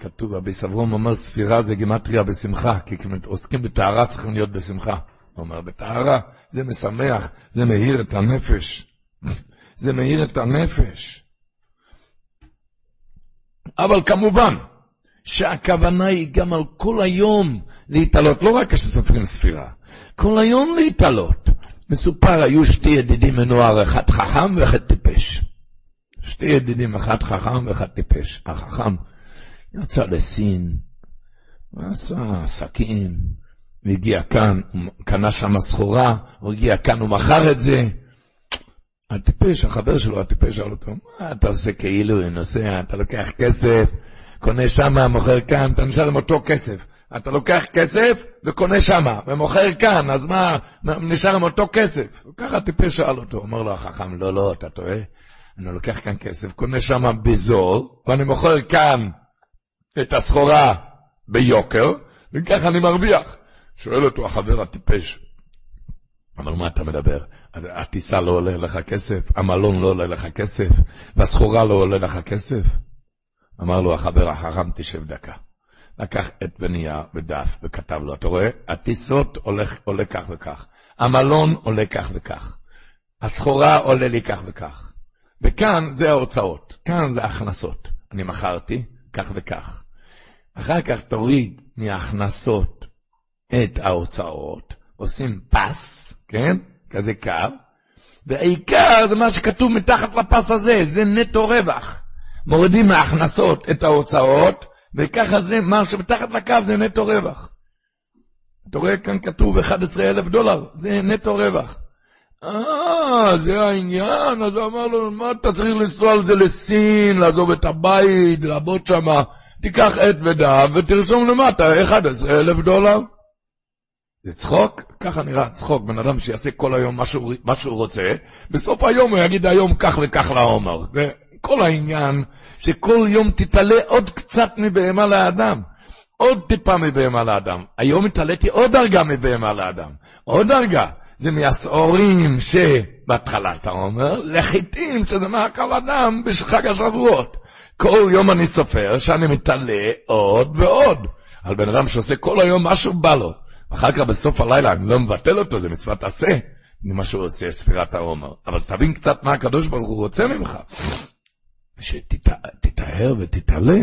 כתוב, רבי סברום אומר, ספירה זה גימטריה בשמחה, כי עוסקים בטהרה צריכים להיות בשמחה. הוא אומר, בטהרה זה משמח, זה מאיר את הנפש. (laughs) זה מאיר את הנפש. אבל כמובן, שהכוונה היא גם על כל היום להתעלות, לא רק כשסופרים ספירה, כל היום להתעלות. מסופר, היו שתי ידידים מנוער, אחד חכם ואחד טיפש. שתי ידידים, אחד חכם ואחד טיפש. החכם יצא לסין, ועשה עסקים, והגיע כאן, קנה שם סחורה, הוא הגיע כאן, הוא מכר את זה. הטיפש, החבר שלו, הטיפש שאל אותו, מה אתה עושה כאילו, נוסע, אתה לוקח כסף, קונה שמה, מוכר כאן, אתה נשאר עם אותו כסף. אתה לוקח כסף וקונה שמה, ומוכר כאן, אז מה, נשאר עם אותו כסף. ככה הטיפש שאל אותו, אומר לו החכם, לא, לא, אתה טועה, אני לוקח כאן כסף, קונה שמה בזול, ואני מוכר כאן את הסחורה ביוקר, וככה אני מרוויח. שואל אותו החבר הטיפש, אבל מה אתה מדבר? הטיסה לא עולה לך כסף, המלון לא עולה לך כסף, והסחורה לא עולה לך כסף? אמר לו החבר החכם, תשב דקה. לקח את בנייר ודף וכתב לו, אתה רואה? הטיסות הולך, עולה כך וכך, המלון עולה כך וכך, הסחורה עולה לי כך וכך, וכאן זה ההוצאות, כאן זה ההכנסות. אני מכרתי כך וכך. אחר כך תוריד מההכנסות את ההוצאות, עושים פס, כן? כזה קו, והעיקר זה מה שכתוב מתחת לפס הזה, זה נטו רווח. מורידים מההכנסות את ההוצאות, וככה זה, מה שמתחת לקו זה נטו רווח. אתה רואה כאן כתוב 11 אלף דולר, זה נטו רווח. אה, זה העניין, אז הוא אמר לו, מה אתה צריך לנסוע על זה לסין, לעזוב את הבית, לעבוד שם, תיקח עט ודף ותרשום למטה 11 אלף דולר. זה צחוק? ככה נראה צחוק, בן אדם שיעשה כל היום מה שהוא רוצה, בסוף היום הוא יגיד היום כך וכך לעומר. זה כל העניין, שכל יום תתעלה עוד קצת מבהמה לאדם. עוד טיפה מבהמה לאדם. היום התעליתי עוד דרגה מבהמה לאדם. עוד דרגה. זה מהשעורים שבהתחלה אתה אומר, לחיטים שזה מאכל אדם בחג השבועות. כל יום אני סופר שאני מתעלה עוד ועוד. על בן אדם שעושה כל היום משהו בא לו. אחר כך בסוף הלילה אני לא מבטל אותו, זה מצוות עשה. ממה שהוא עושה, ספירת העומר. אבל תבין קצת מה הקדוש ברוך הוא רוצה ממך. שתטהר ותתעלה.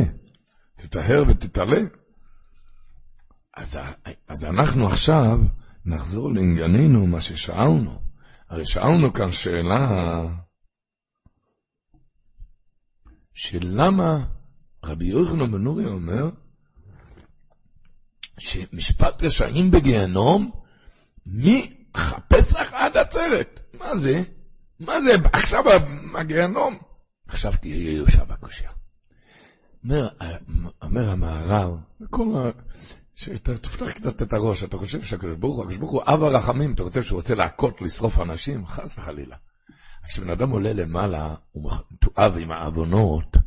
תטהר ותתעלה. אז, אז אנחנו עכשיו נחזור לענייננו, מה ששאלנו. הרי שאלנו כאן שאלה, שלמה רבי יוחנן בן נורי אומר, שמשפט רשעים בגיהנום, מחפסח עד עצרת. מה זה? מה זה עכשיו הגיהנום? עכשיו תהיה יושב הקושייה. אומר, אומר המהר"ל, וכל ה... תפתח קצת את הראש, אתה חושב שהקדוש ברוך הוא, הקדוש ברוך הוא אב הרחמים, אתה חושב שהוא רוצה להכות, לשרוף אנשים? חס וחלילה. כשבן אדם עולה למעלה, הוא מתואב עם העוונות,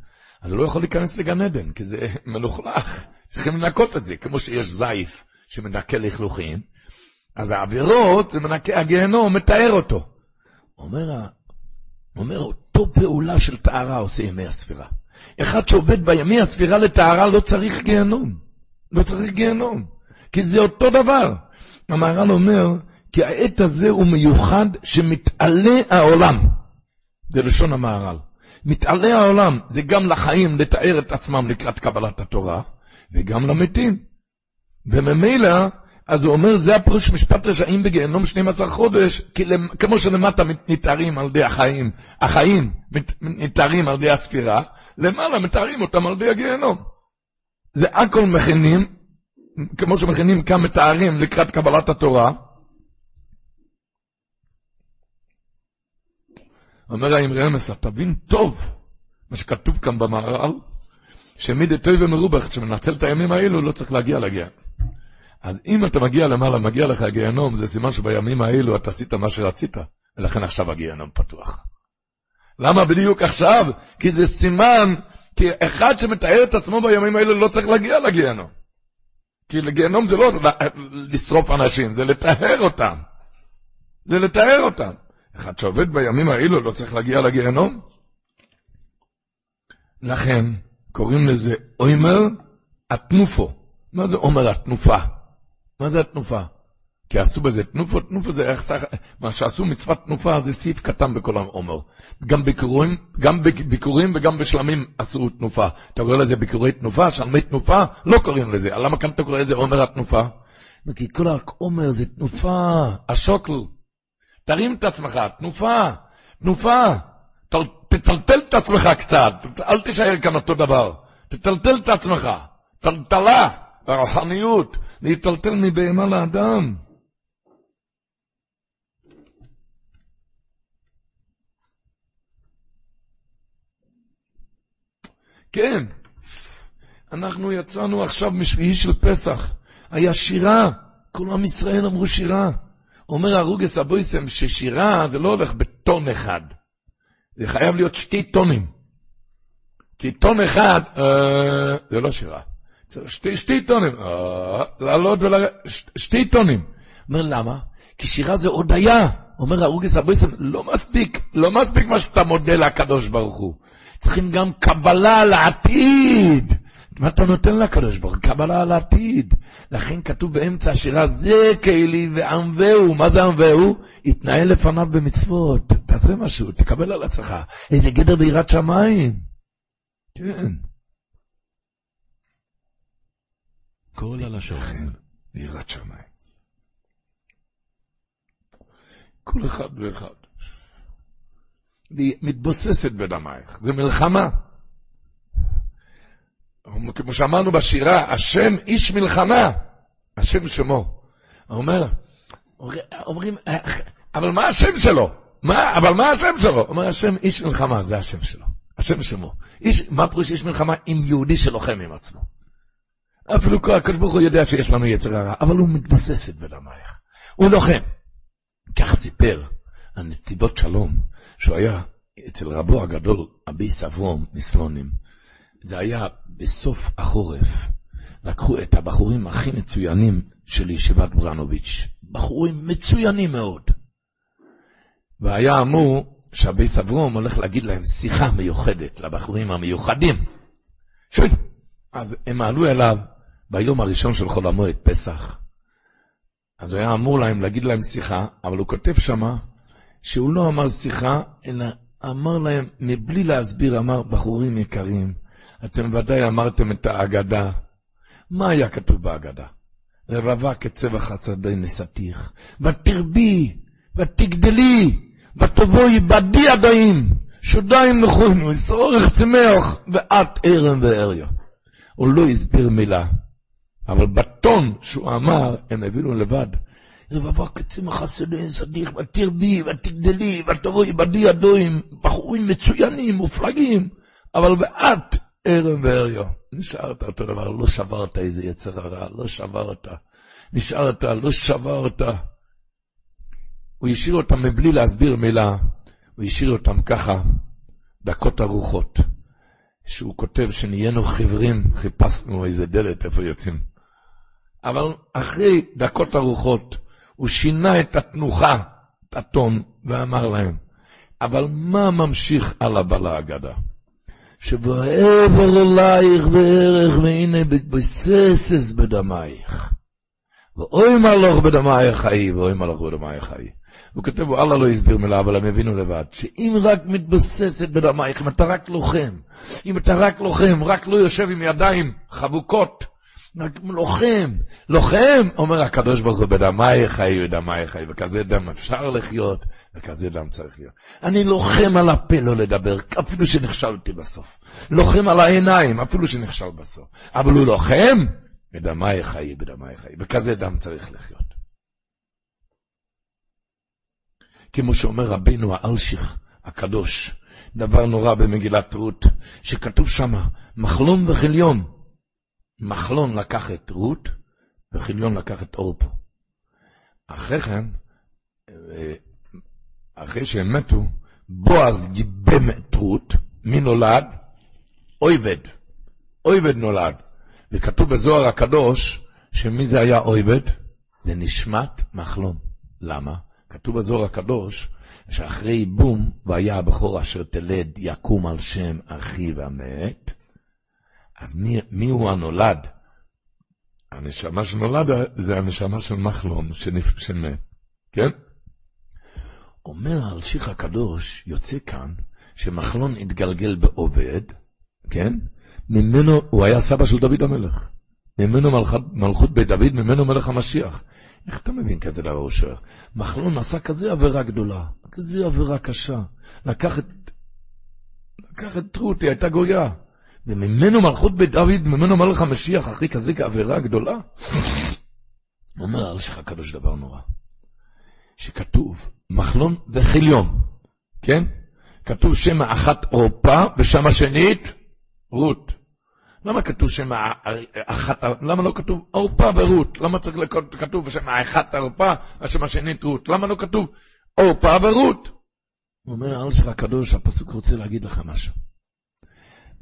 אז הוא לא יכול להיכנס לגן עדן, כי זה מלוכלך. צריכים לנקות את זה, כמו שיש זייף שמנקה לכלוכים, אז העבירות, זה מנקה, הגיהנום מתאר אותו. אומר, אומר, אותו פעולה של טהרה עושה ימי הספירה. אחד שעובד בימי הספירה לטהרה לא צריך גיהנום. לא צריך גיהנום. כי זה אותו דבר. המהר"ל אומר, כי העת הזה הוא מיוחד שמתעלה העולם. זה לשון המהר"ל. מתעלה העולם, זה גם לחיים לתאר את עצמם לקראת קבלת התורה, וגם למתים. וממילא, אז הוא אומר, זה הפירוש משפט רשעים בגיהנום 12 חודש, למ, כמו שלמטה נתארים על ידי החיים, החיים נתארים על ידי הספירה, למעלה מתארים אותם על ידי הגיהנום. זה הכל מכינים, כמו שמכינים כאן מתארים לקראת קבלת התורה. אומר האמרי אמס, תבין טוב מה שכתוב כאן במהר"ל, שמידי טוי ומרובח, שמנצל את הימים האלו, לא צריך להגיע להגיע. אז אם אתה מגיע למעלה, מגיע לך הגיהנום, זה סימן שבימים האלו אתה עשית מה שרצית, ולכן עכשיו הגיהנום פתוח. למה בדיוק עכשיו? כי זה סימן, כי אחד שמתאר את עצמו בימים האלו לא צריך להגיע לגיהנום. כי לגיהנום זה לא לשרוף אנשים, זה לטהר אותם. זה לטהר אותם. אחד שעובד בימים האלו לא צריך להגיע לגיהנום. לכן, קוראים לזה עומר התנופו. מה זה עומר התנופה? מה זה התנופה? כי עשו בזה תנופו, תנופו זה איך צריך, מה שעשו מצוות תנופה זה סעיף קטן בכל העומר. גם ביקורים, גם ביקורים וגם בשלמים עשו תנופה. אתה קורא לזה ביקורי תנופה, שלמי תנופה, לא קוראים לזה. למה כאן אתה קורא לזה עומר התנופה? כי כל העומר זה תנופה, השוקל. תרים את עצמך, תנופה, תנופה. תטלטל את עצמך קצת, אל תישאר כאן אותו דבר. תטלטל את עצמך, טלטלה, הרוחניות, להיטלטל מבהמה לאדם. כן, אנחנו יצאנו עכשיו משביעי של פסח. היה שירה, כל עם ישראל אמרו שירה. אומר הרוגס אבויסם ששירה זה לא הולך בטון אחד. זה חייב להיות שתי טונים. כי טון אחד, אה, זה לא שירה. שתי, שתי טונים, אה, לעלות ולרדת, שתי טונים. אומר למה? כי שירה זה הודיה. אומר הרוגס אבויסם, לא מספיק, לא מספיק מה שאתה מודה לקדוש ברוך הוא. צריכים גם קבלה לעתיד. מה אתה נותן לקדוש ברוך הוא? קבלה על העתיד. לכן כתוב באמצע השירה, זה כלי ועמבהו. מה זה עמבהו? התנהל לפניו במצוות. תעשה משהו, תקבל על עצמך. איזה גדר ביראת שמיים. כן. כל הלשון. ביראת שמיים. כל אחד ואחד. מתבוססת בדמייך, זה מלחמה. כמו שאמרנו בשירה, השם איש מלחמה, השם שמו. הוא אומר, אומרים, אבל מה השם שלו? מה, אבל מה השם שלו? הוא אומר, השם איש מלחמה, זה השם שלו, השם שמו. איש, מה פירוש איש מלחמה? עם יהודי שלוחם עם עצמו. אפילו הקדוש ברוך הוא יודע שיש לנו יצר הרע, אבל הוא מתבססת בדמייך. הוא לוחם. כך סיפר הנתיבות שלום, שהוא היה אצל רבו הגדול, אבי סברום מסלונים. זה היה בסוף החורף. לקחו את הבחורים הכי מצוינים של ישיבת ברנוביץ', בחורים מצוינים מאוד. והיה אמור שאבי סברום הולך להגיד להם שיחה מיוחדת לבחורים המיוחדים. שוי. אז הם עלו אליו ביום הראשון של חול המועד, פסח. אז הוא היה אמור להם להגיד להם שיחה, אבל הוא כותב שמה שהוא לא אמר שיחה, אלא אמר להם, מבלי להסביר, אמר, בחורים יקרים, אתם ודאי אמרתם את האגדה. מה היה כתוב באגדה? רבבה כצבע חסדי נשאתיך, ותרבי, ותגדלי, ותבואי בדי הדאים, שודיים נכונו, ישרוך צמח, ואת ערם ועריה. הוא לא הסביר מילה. אבל בטון שהוא אמר, הם הבינו לבד. רבבה קצים חסדי סדיך, ותרבי, ותגדלי, ותבואי בדי הדויים, בחורים מצוינים, מופלגים, אבל ואת ערם ועריו. נשארת אותו דבר, לא שברת איזה יצר הרע, לא שברת. נשארת, לא שברת. הוא השאיר אותם מבלי להסביר מילה, הוא השאיר אותם ככה, דקות ארוחות. שהוא כותב שנהיינו חיוורים, חיפשנו איזה דלת, איפה יוצאים. אבל אחרי דקות ארוחות הוא שינה את התנוחה, את הטון, ואמר להם, אבל מה ממשיך הלאה בלהגדה? שבעבר אלייך בערך והנה בבססס בדמייך. ואוי מלוך בדמייך חיי, ואוי מלוך בדמייך חיי. הוא כותב, אללה לא הסביר מילה, אבל הם הבינו לבד, שאם רק מתבססת בדמייך, אם אתה רק לוחם, אם אתה רק לוחם, רק לא יושב עם ידיים חבוקות, לוחם, לוחם, אומר הקדוש ברוך הוא, בדמי חי, בדמי חי, וכזה דם אפשר לחיות, וכזה דם צריך להיות. אני לוחם על הפה לא לדבר, אפילו שנכשלתי בסוף. לוחם על העיניים, אפילו שנכשל בסוף. אבל הוא לוחם, בדמי חי, בדמי חי, וכזה דם צריך לחיות. כמו שאומר רבינו האלשיך הקדוש, דבר נורא במגילת רות, שכתוב שמה, מחלום וכליון. מחלון לקח את רות, וחיליון לקח את אורפו. אחרי כן, אה, אחרי שהם מתו, בועז גיבם את רות, מי נולד? אויבד. אויבד נולד. וכתוב בזוהר הקדוש, שמי זה היה אויבד? זה נשמת מחלון. למה? כתוב בזוהר הקדוש, שאחרי ייבום, והיה הבכור אשר תלד יקום על שם אחיו המת, אז מי, מי הוא הנולד? הנשמה שנולד זה הנשמה של מחלון שמת, כן? אומר האלשיך הקדוש, יוצא כאן, שמחלון התגלגל בעובד, כן? ממנו, הוא היה סבא של דוד המלך. ממנו מלכות, מלכות בית דוד, ממנו מלך המשיח. איך אתה מבין כזה דבר הוא שואל? מחלון עשה כזה עבירה גדולה, כזה עבירה קשה. לקח את, לקח את טרותי, הייתה גויה. וממנו מלכות בית דוד, ממנו מלך המשיח, אחרי כזה עבירה גדולה. אומר על שלך הקדוש דבר נורא, שכתוב מחלון וחיליון, כן? כתוב שם אחת עורפה ושם השנית רות. למה כתוב שם אחת, למה לא כתוב עורפה ורות? למה צריך לכתוב שם אחת עורפה ושם השנית רות? למה לא כתוב עורפה ורות? אומר, שלך הקדוש, הפסוק רוצה להגיד לך משהו.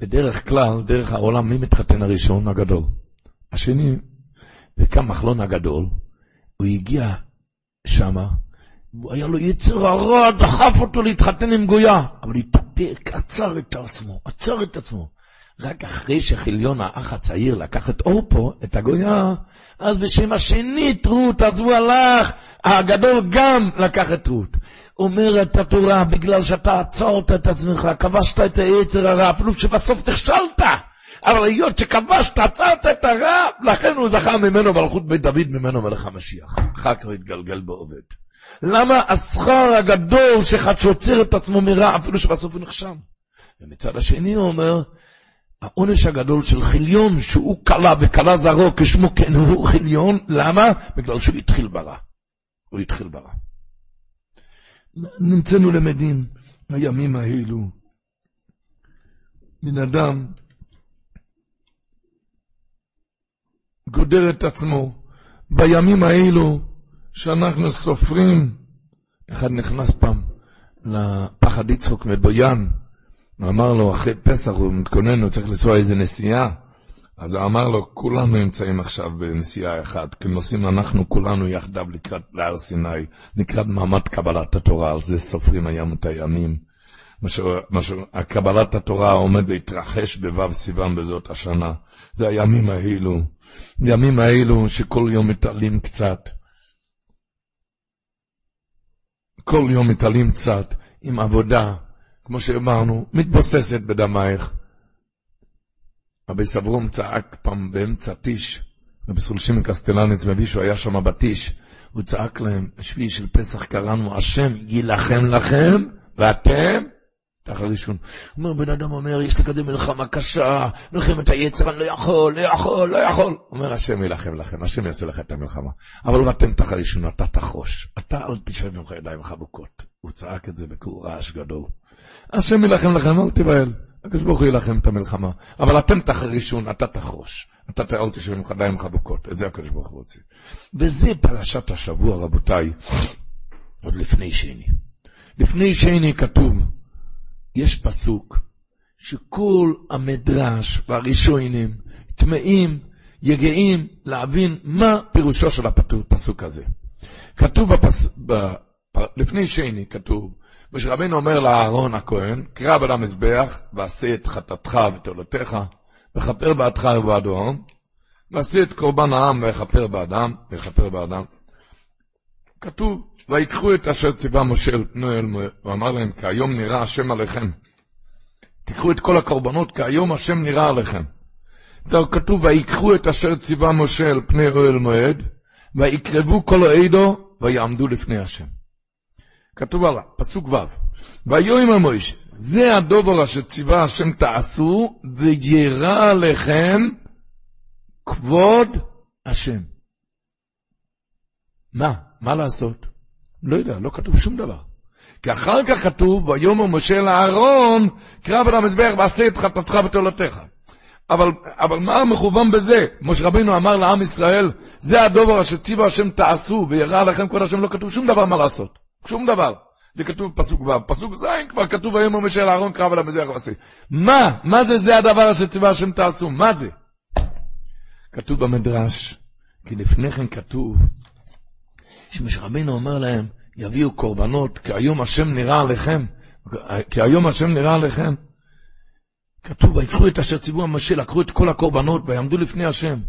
בדרך כלל, דרך העולם, מי מתחתן הראשון? הגדול. השני, וקם מחלון הגדול, הוא הגיע שמה, היה לו יצר הרע, דחף אותו להתחתן עם גויה, אבל התאפק, עצר את עצמו, עצר את עצמו. רק אחרי שחיליון האח הצעיר לקח את אורפו, את הגויה, אז בשם השנית רות, אז הוא הלך, הגדול גם לקח את רות. אומרת התורה, בגלל שאתה עצרת את עצמך, כבשת את היצר הרע, אפילו שבסוף נכשלת. אבל היות שכבשת, עצרת את הרע, לכן הוא זכה ממנו מלכות בית דוד, ממנו מלך המשיח. אחר כך הוא התגלגל בעובד. למה השכר הגדול שאחד שעוצר את עצמו מרע, אפילו שבסוף הוא נכשל? ומצד השני הוא אומר, העונש הגדול של חיליון, שהוא כלה וכלה זרו, כשמו כן הוא חיליון, למה? בגלל שהוא התחיל ברע. הוא התחיל ברע. נמצאנו למדים הימים האלו. בן אדם גודר את עצמו בימים האלו שאנחנו סופרים. אחד נכנס פעם לפחד יצחוק מבויאן, אמר לו, אחרי פסח הוא מתכונן, הוא צריך לנסוע איזה נסיעה. אז הוא אמר לו, כולנו נמצאים עכשיו בנסיעה אחת, כי נוסעים אנחנו כולנו יחדיו לקראת להר סיני, לקראת מעמד קבלת התורה, על זה סופרים היום את הימים. קבלת התורה עומד להתרחש בו' סיוון בזאת השנה. זה הימים האלו, הימים האלו שכל יום מתעלים קצת. כל יום מתעלים קצת עם עבודה, כמו שאמרנו, מתבוססת בדמייך. רבי סברום צעק פעם באמצע טיש, רבי סולשים קסטלנץ מבישו היה שם בטיש, הוא צעק להם, בשביעי של פסח קראנו, השם יילחם לכם, ואתם ככה ראשון. הוא אומר, בן אדם אומר, יש כזה מלחמה קשה, מלחמת היצר, אני לא יכול, לא יכול, לא יכול. אומר, השם ילחם לכם, השם יעשה לך את המלחמה. אבל אתם תחת ראשון, אתה תחרוש. אתה אל תשב ממך ידיים חבוקות. הוא צעק את זה בקור רעש גדול. השם ילחם לכם, אל תיבהל. הקדוש ברוך הוא ילחם את המלחמה. אבל אתם תחת ראשון, אתה תחרוש. אתה אל תשב ממך ידיים חבוקות. את זה הקדוש ברוך הוא רוצה. וזה פרשת השבוע, רבותיי, עוד לפני שני. לפני שני כתוב, יש פסוק שכל המדרש והראשונים טמאים, יגעים להבין מה פירושו של הפסוק הזה. כתוב בפס... בפ... לפני שני כתוב, ושרבינו אומר לאהרון הכהן, קרא בל המזבח, ועשה את חטאתך ותולדתך, וכפר בעדך ובעד העם, ועשה את קורבן העם ויכפר באדם, ויכפר באדם. כתוב, ויקחו את אשר ציווה משה אל פני אל מועד, הוא אמר להם, כי היום נראה השם עליכם. תיקחו את כל הקורבנות, כי היום השם נראה עליכם. כתוב, ויקחו את אשר ציווה משה אל פני אוהל מועד, ויקרבו כל העדו, ויעמדו לפני השם. כתוב עליו, פסוק ו', ויאמר מוישה, זה הדובר אשר ציווה השם תעשו, וירא עליכם כבוד השם. מה? מה לעשות? לא יודע, לא כתוב שום דבר. כי אחר כך כתוב, ויאמר משה לאהרון, קרב על המזבח ועשה את חטאתך ותולדתך. אבל, אבל מה מכוון בזה? משה רבינו אמר לעם ישראל, זה הדובר אשר ציווה השם תעשו, ויראה לכם כבוד השם, לא כתוב שום דבר מה לעשות. שום דבר. זה כתוב בפסוק ו'. פסוק ז' כבר כתוב ויאמר משה לאהרון קרב על המזבח ועשה. מה? מה זה זה הדבר אשר ציווה השם תעשו? מה זה? כתוב במדרש, כי לפני כן כתוב, שמשה רבינו אומר להם, יביאו קורבנות, כי היום השם נראה עליכם, כי היום השם נראה עליכם. כתוב, ויקחו את אשר ציוו המשה, לקחו את כל הקורבנות ויעמדו לפני השם.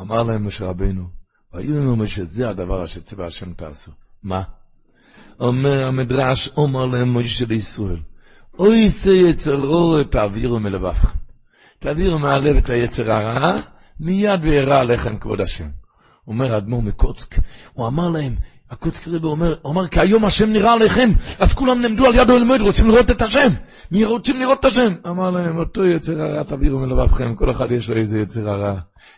אמר להם משה רבינו, ויאמר משה, זה הדבר אשר ציווה השם תעשו. מה? אומר המדרש, אומר להם משה לישראל, אוי זה יצרו תעבירו מלבבכם. תעבירו מהלב את היצר הרע, מיד וירא עליכם כבוד השם. אומר האדמו"ר מקוצק, הוא אמר להם, הקוצק רבי אומר, הוא אמר, כי היום השם נראה עליכם, אז כולם נעמדו על יד אוהל רוצים לראות את השם. מי רוצים לראות את השם? אמר להם, אותו יצר הרע תעבירו מלבבכם, כל אחד יש לו איזה יצר הרע.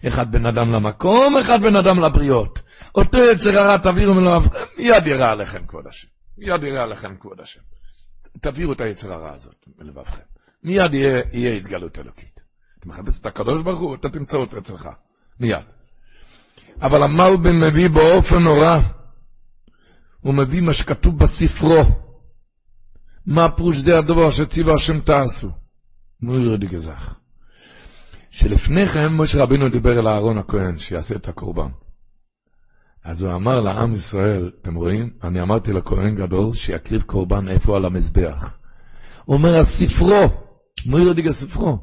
אחד בן אדם למקום, אחד בן אדם לבריות. אותו יצר הרע תעבירו מלבבכם, מיד יראה עליכם כבוד השם. מיד יראה עליכם כבוד השם. תעבירו את היצר הרע הזאת מלבבכם. מיד יהיה, יהיה התגלות אלוקית. אתה מחפש את הקדוש ברוך הוא, אתה תמצא אותו אצלך. מיד. אבל המלבן מביא באופן נורא, הוא מביא מה שכתוב בספרו. מה פירוש זה הדבר שציווה השם תעשו? נו ירדי גזח. שלפני כן משה רבינו דיבר אל אהרון הכהן שיעשה את הקורבן. אז הוא אמר לעם ישראל, אתם רואים? אני אמרתי לכהן גדול שיקריב קורבן איפה על המזבח. הוא אומר, הספרו, מויר דיגה ספרו,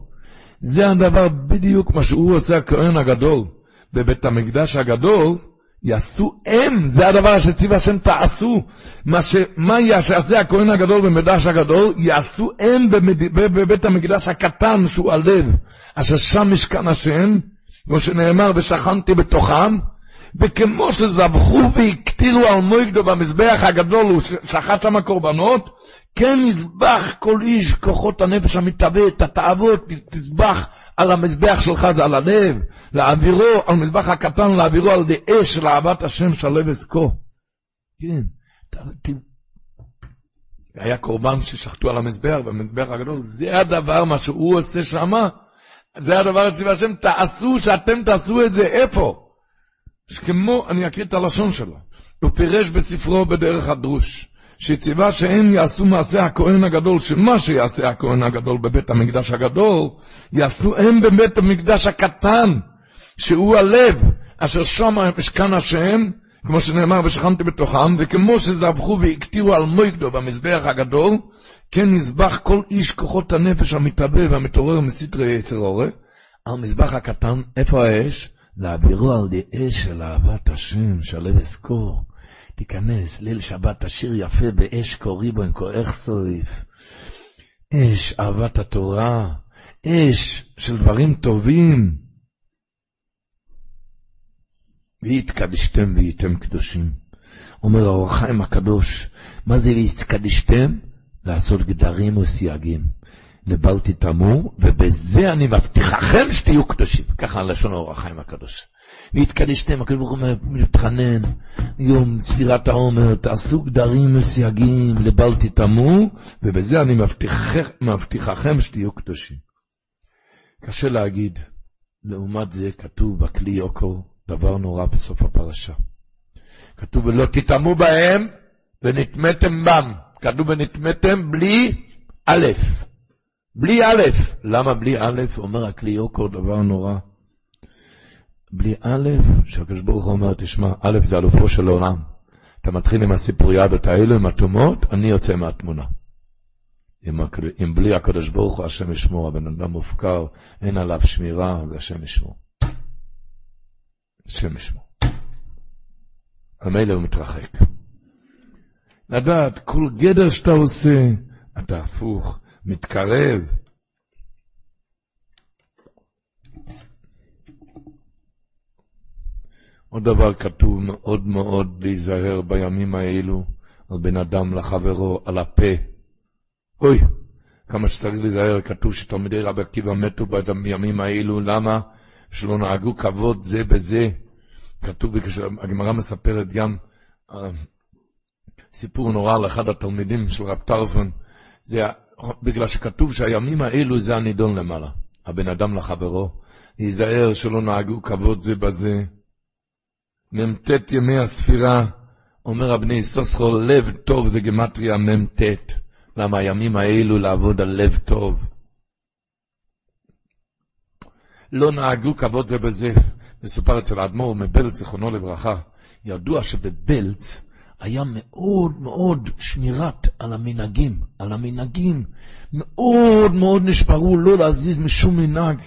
זה הדבר בדיוק מה שהוא עושה הכהן הגדול. בבית המקדש הגדול, יעשו הם, זה הדבר שציווה השם תעשו. מה, ש, מה יעשה הכהן הגדול במקדש הגדול, יעשו הם במד, בבית המקדש הקטן שהוא הלב, אשר שם משכן השם, כמו שנאמר, ושכנתי בתוכם, וכמו שזבחו והקטירו על מויגדו במזבח הגדול, הוא שחט שם קורבנות, כן יזבח כל איש כוחות הנפש המתהווה, את התאוות, תזבח על המזבח שלך, זה על הלב, להעבירו על מזבח הקטן, להעבירו על די אש של אהבת השם שלו וסקו. כן, היה קורבן ששחטו על המזבח, במזבח הגדול, זה הדבר, מה שהוא עושה שמה, זה הדבר שציווה השם, תעשו, שאתם תעשו את זה, איפה? כמו, אני אקריא את הלשון שלו, הוא פירש בספרו בדרך הדרוש, שציווה שהם יעשו מעשה הכהן הגדול, שמה שיעשה הכהן הגדול בבית המקדש הגדול, יעשו הם בבית המקדש הקטן, שהוא הלב, אשר שם משכן השם, כמו שנאמר, ושכנתי בתוכם, וכמו שזבחו והקטירו על מויגדו במזבח הגדול, כן נזבח כל איש כוחות הנפש המתאבא והמתעורר מסתרי יצר עורף, על מזבח הקטן, איפה האש? להעבירו על די אש של אהבת השם, שלב אזכור. תיכנס, ליל שבת תשיר יפה באש קורי בו עם כוח סויף. אש אהבת התורה, אש של דברים טובים. והתקדשתם והייתם קדושים. אומר האור החיים הקדוש, מה זה והתקדשתם? לעשות גדרים וסייגים. לבל תטמאו, ובזה אני מבטיחכם שתהיו קדושים. ככה לשון האור החיים הקדוש. והתקדשתם, הקדוש ברוך הוא מתחנן, יום ספירת העומר, תעשו גדרים וסייגים, לבל תטמאו, ובזה אני מבטיחכם, שתהיו קדושים. קשה להגיד, לעומת זה כתוב בכלי יוקו דבר נורא בסוף הפרשה. כתוב, ולא תטמאו בהם ונטמאתם בם. כתוב ונטמאתם בלי א'. בלי א', למה בלי א', אומר הכלי יוקר דבר נורא. בלי א', שהקדוש ברוך הוא אומר, תשמע, א' זה אלופו של עולם. אתה מתחיל עם הסיפוריאדות האלו, עם הטומאות, אני יוצא מהתמונה. אם בלי הקדוש ברוך הוא, השם ישמור, הבן אדם מופקר, אין עליו שמירה, זה השם ישמור. השם ישמור. המילא הוא מתרחק. לדעת, כל גדר שאתה עושה, אתה הפוך. מתקרב. עוד דבר כתוב מאוד מאוד להיזהר בימים האלו על בן אדם לחברו, על הפה. אוי, כמה שצריך להיזהר, כתוב שתלמידי רבי עקיבא מתו בימים האלו, למה? שלא נהגו כבוד זה בזה. כתוב, הגמרא מספרת גם אה, סיפור נורא על אחד התלמידים של רב טרפון, זה בגלל שכתוב שהימים האלו זה הנידון למעלה. הבן אדם לחברו, ייזהר שלא נהגו כבוד זה בזה. מ"ט ימי הספירה, אומר הבני סוסחו, לב טוב זה גמטריה מ"ט. למה הימים האלו לעבוד על לב טוב? לא נהגו כבוד זה בזה. מסופר אצל האדמו"ר מבלץ, זיכרונו לברכה, ידוע שבבלץ היה מאוד מאוד שמירת על המנהגים, על המנהגים. מאוד מאוד נשמרו לא להזיז משום מנהג.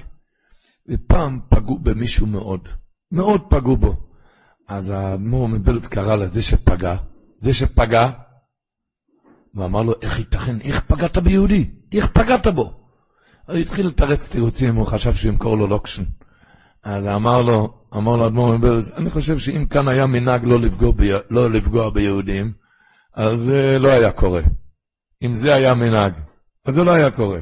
ופעם פגעו במישהו מאוד, מאוד פגעו בו. אז האדמו"ר מבלץ קרא לזה שפגע, זה שפגע, ואמר לו, איך ייתכן, איך פגעת ביהודי? איך פגעת בו? הוא התחיל לתרץ תירוצים, הוא חשב שימכור לו לוקשן. אז אמר לו, אמר לו אדמו"ר מבלז, אני חושב שאם כאן היה מנהג לא לפגוע, ב, לא לפגוע ביהודים, אז זה לא היה קורה. אם זה היה מנהג, אז זה לא היה קורה.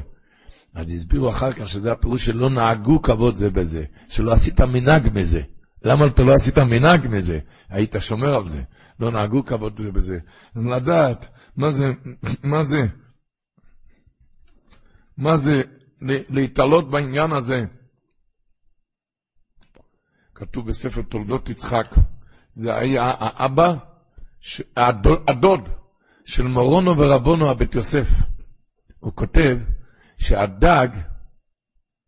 אז הסבירו אחר כך שזה הפירוש שלא נהגו כבוד זה בזה, שלא עשית מנהג מזה. למה אתה לא עשית מנהג מזה? היית שומר על זה. לא נהגו כבוד זה בזה. לדעת, מה זה, מה זה, מה זה להתעלות בעניין הזה. כתוב בספר תולדות יצחק, זה היה האבא, הדוד, הדוד של מורונו ורבונו הבית יוסף. הוא כותב שהדג,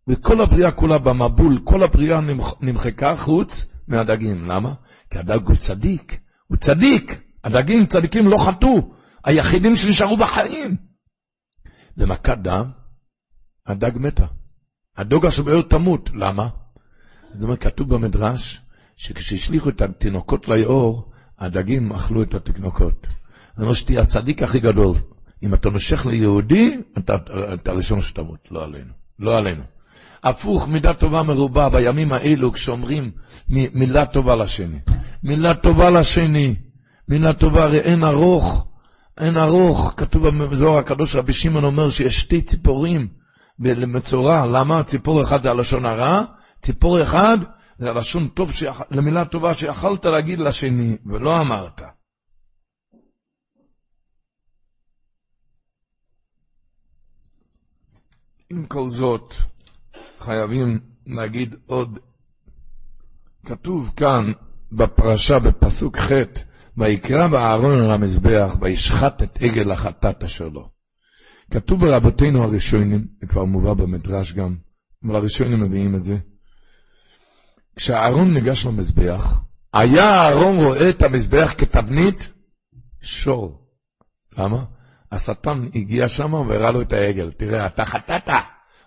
וכל הבריאה כולה במבול, כל הבריאה נמחקה חוץ מהדגים. למה? כי הדג הוא צדיק, הוא צדיק. הדגים צדיקים לא חטאו, היחידים שנשארו בחיים. במכת דם, הדג מתה. הדוג אשר באר תמות. למה? זאת אומרת, כתוב במדרש, שכשהשליכו את התינוקות ליאור, הדגים אכלו את התינוקות. זאת אומרת שתהיה הצדיק הכי גדול. אם אתה נושך ליהודי, אתה, אתה הראשון שתמות, לא עלינו. לא עלינו. הפוך, מידה טובה מרובה בימים האלו, כשאומרים מילה טובה לשני. מילה טובה לשני. מילה טובה, הרי אין ארוך. אין ארוך. כתוב בזוהר הקדוש, רבי שמעון אומר שיש שתי ציפורים למצורע. למה? ציפור אחד זה הלשון הרע, ציפור אחד זה הלשון טוב, שיח... למילה טובה שיכלת להגיד לשני, ולא אמרת. עם כל זאת, חייבים להגיד עוד, כתוב כאן בפרשה בפסוק ח' ויקרא באהרון על המזבח וישחט את עגל החטאת אשר לו. כתוב ברבותינו הראשונים, זה כבר מובא במדרש גם, אבל הראשונים מביאים את זה. כשאהרון ניגש למזבח, היה אהרון רואה את המזבח כתבנית שור. למה? השטן הגיע שם והראה לו את העגל. תראה, אתה חטאת.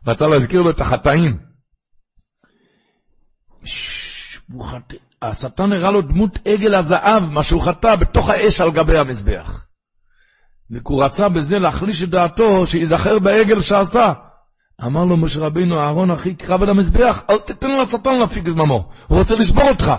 רצה להזכיר לו את החטאים. השטן הראה לו דמות עגל הזהב, מה שהוא חטא, בתוך האש על גבי המזבח. והוא רצה בזה להחליש את דעתו, שייזכר בעגל שעשה. אמר לו משה רבינו, אהרון אחי, קרב אל המזבח, אל תתן לשטן להפיק זממו, הוא רוצה לשבור אותך.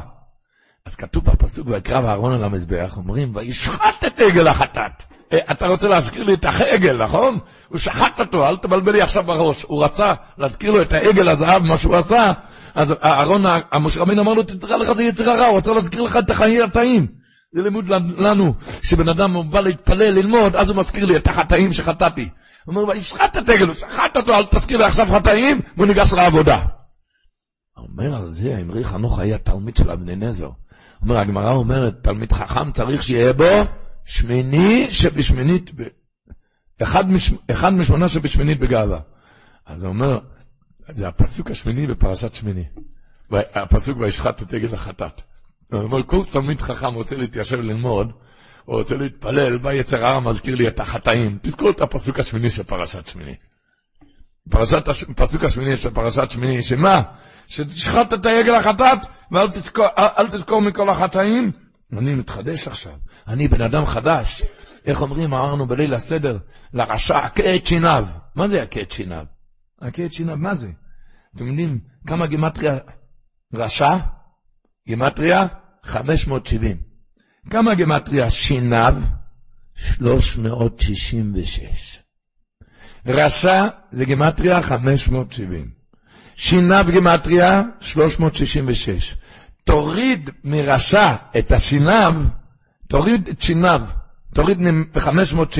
אז כתוב בפסוק, ויקרב אהרון על המזבח, אומרים, וישחט את עגל החטאת. אה, אתה רוצה להזכיר לי את העגל, נכון? הוא שחט אותו, אל תבלבל לי עכשיו בראש. הוא רצה להזכיר לו את העגל הזהב, מה שהוא עשה, אז אהרון, המשה רבינו אמר לו, תדע לך זה יצר הרע, הוא רצה להזכיר לך את החיי התאים. זה לימוד לנו, שבן אדם בא להתפלל, ללמוד, אז הוא מזכיר לי את החטאים שחטאתי. הוא אומר, וישחט את העגל, הוא שחט אותו, אל תזכיר לי עכשיו חטאים, והוא ניגש לעבודה. אומר על זה, אמרי חנוך היה תלמיד של אבני נזר. אומר, הגמרא אומרת, תלמיד חכם צריך שיהיה בו שמיני שבשמינית, אחד, מש, אחד משמונה שבשמינית בגאווה. אז הוא אומר, זה הפסוק השמיני בפרשת שמיני. הפסוק וישחט את עגל החטאת. הוא אומר, כל תלמיד חכם רוצה להתיישב ללמוד, הוא רוצה להתפלל, בא יצר הרע מזכיר לי את החטאים. תזכור את הפסוק השמיני של פרשת שמיני. פרשת, הפסוק השמיני של פרשת שמיני, שמה? שתשחט את העגל החטאת, ואל תזכור, תזכור מכל החטאים. אני מתחדש עכשיו, אני בן אדם חדש. איך אומרים, אמרנו בליל הסדר, לרשע, הכה את שיניו. מה זה הכה את שיניו? הכה את שיניו, מה זה? אתם יודעים כמה גימטריה רשע? גימטריה 570. כמה גימטריה שיניו? 366. רשע זה גימטריה 570. שיניו גימטריה 366. תוריד מרשע את השיניו, תוריד את שיניו, תוריד ב-570,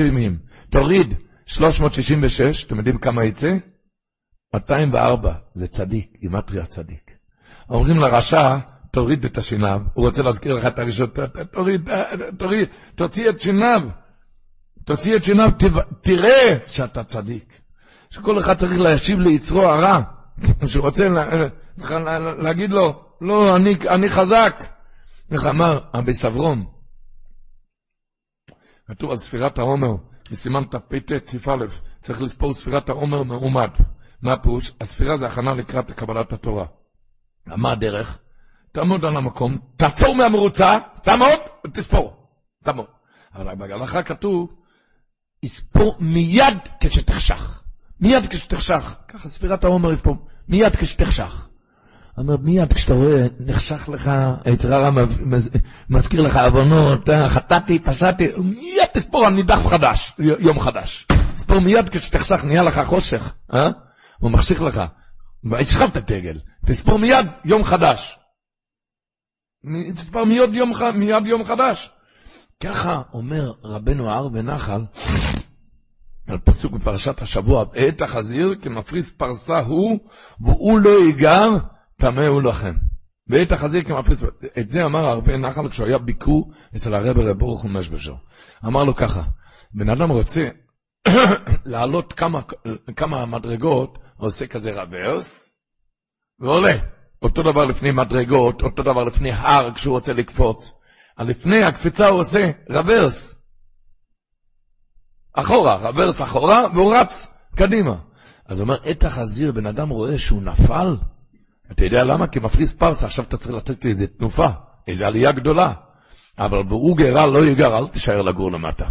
תוריד 366, אתם יודעים כמה יצא? 204, זה צדיק, גימטריה צדיק. אומרים לרשע, תוריד את השיניו, הוא רוצה להזכיר לך את הראשון, תוריד, תוריד, תוציא את שיניו, תוציא את שיניו, תראה שאתה צדיק. שכל אחד צריך להשיב ליצרו הרע, (laughs) שהוא רוצה להגיד לו, לא, אני, אני חזק. איך אמר אבי סברום? כתוב על ספירת העומר, בסימן תפ"ט, סעיף א', צריך לספור ספירת העומר מעומד. מה הפירוש? הספירה זה הכנה לקראת קבלת התורה. מה הדרך? תעמוד על המקום, תעצור מהמרוצה, תעמוד ותספור. תעמוד. אבל בהלכה כתוב, יספור מיד כשתחשך. מיד כשתחשך. ככה ספירת העומר יספור, מיד כשתחשך. אומר, מיד כשאתה רואה, נחשך לך, היצר הרע מזכיר לך עוונות, אה, חטאתי, פשעתי, מיד תספור על נידח חדש, יום חדש. תספור מיד כשתחשך, נהיה לך חושך, אה? הוא מחשיך לך. והשכבת את העגל, תספור מיד יום חדש. תספור מיד יום, מיד יום חדש. ככה אומר רבנו ההר ונחל, על פסוק בפרשת השבוע, בעת החזיר כמפריס פרסה הוא, והוא לא יגר, טמא הוא לכם. בעת החזיר כמפריס, את זה אמר הרבה נחל כשהוא היה ביקור אצל הרב רב ברוך הוא משבשו. אמר לו ככה, בן אדם רוצה (coughs) לעלות כמה, כמה מדרגות, עושה כזה רוורס, ועולה. אותו דבר לפני מדרגות, אותו דבר לפני הר כשהוא רוצה לקפוץ. לפני הקפיצה הוא עושה רוורס. אחורה, רוורס אחורה, והוא רץ קדימה. אז הוא אומר, עת החזיר, בן אדם רואה שהוא נפל, אתה יודע למה? כי מפריס פרסה, עכשיו אתה צריך לתת לי איזה תנופה, איזו עלייה גדולה. אבל והוא גרה, לא יגר, אל תישאר לגור למטה.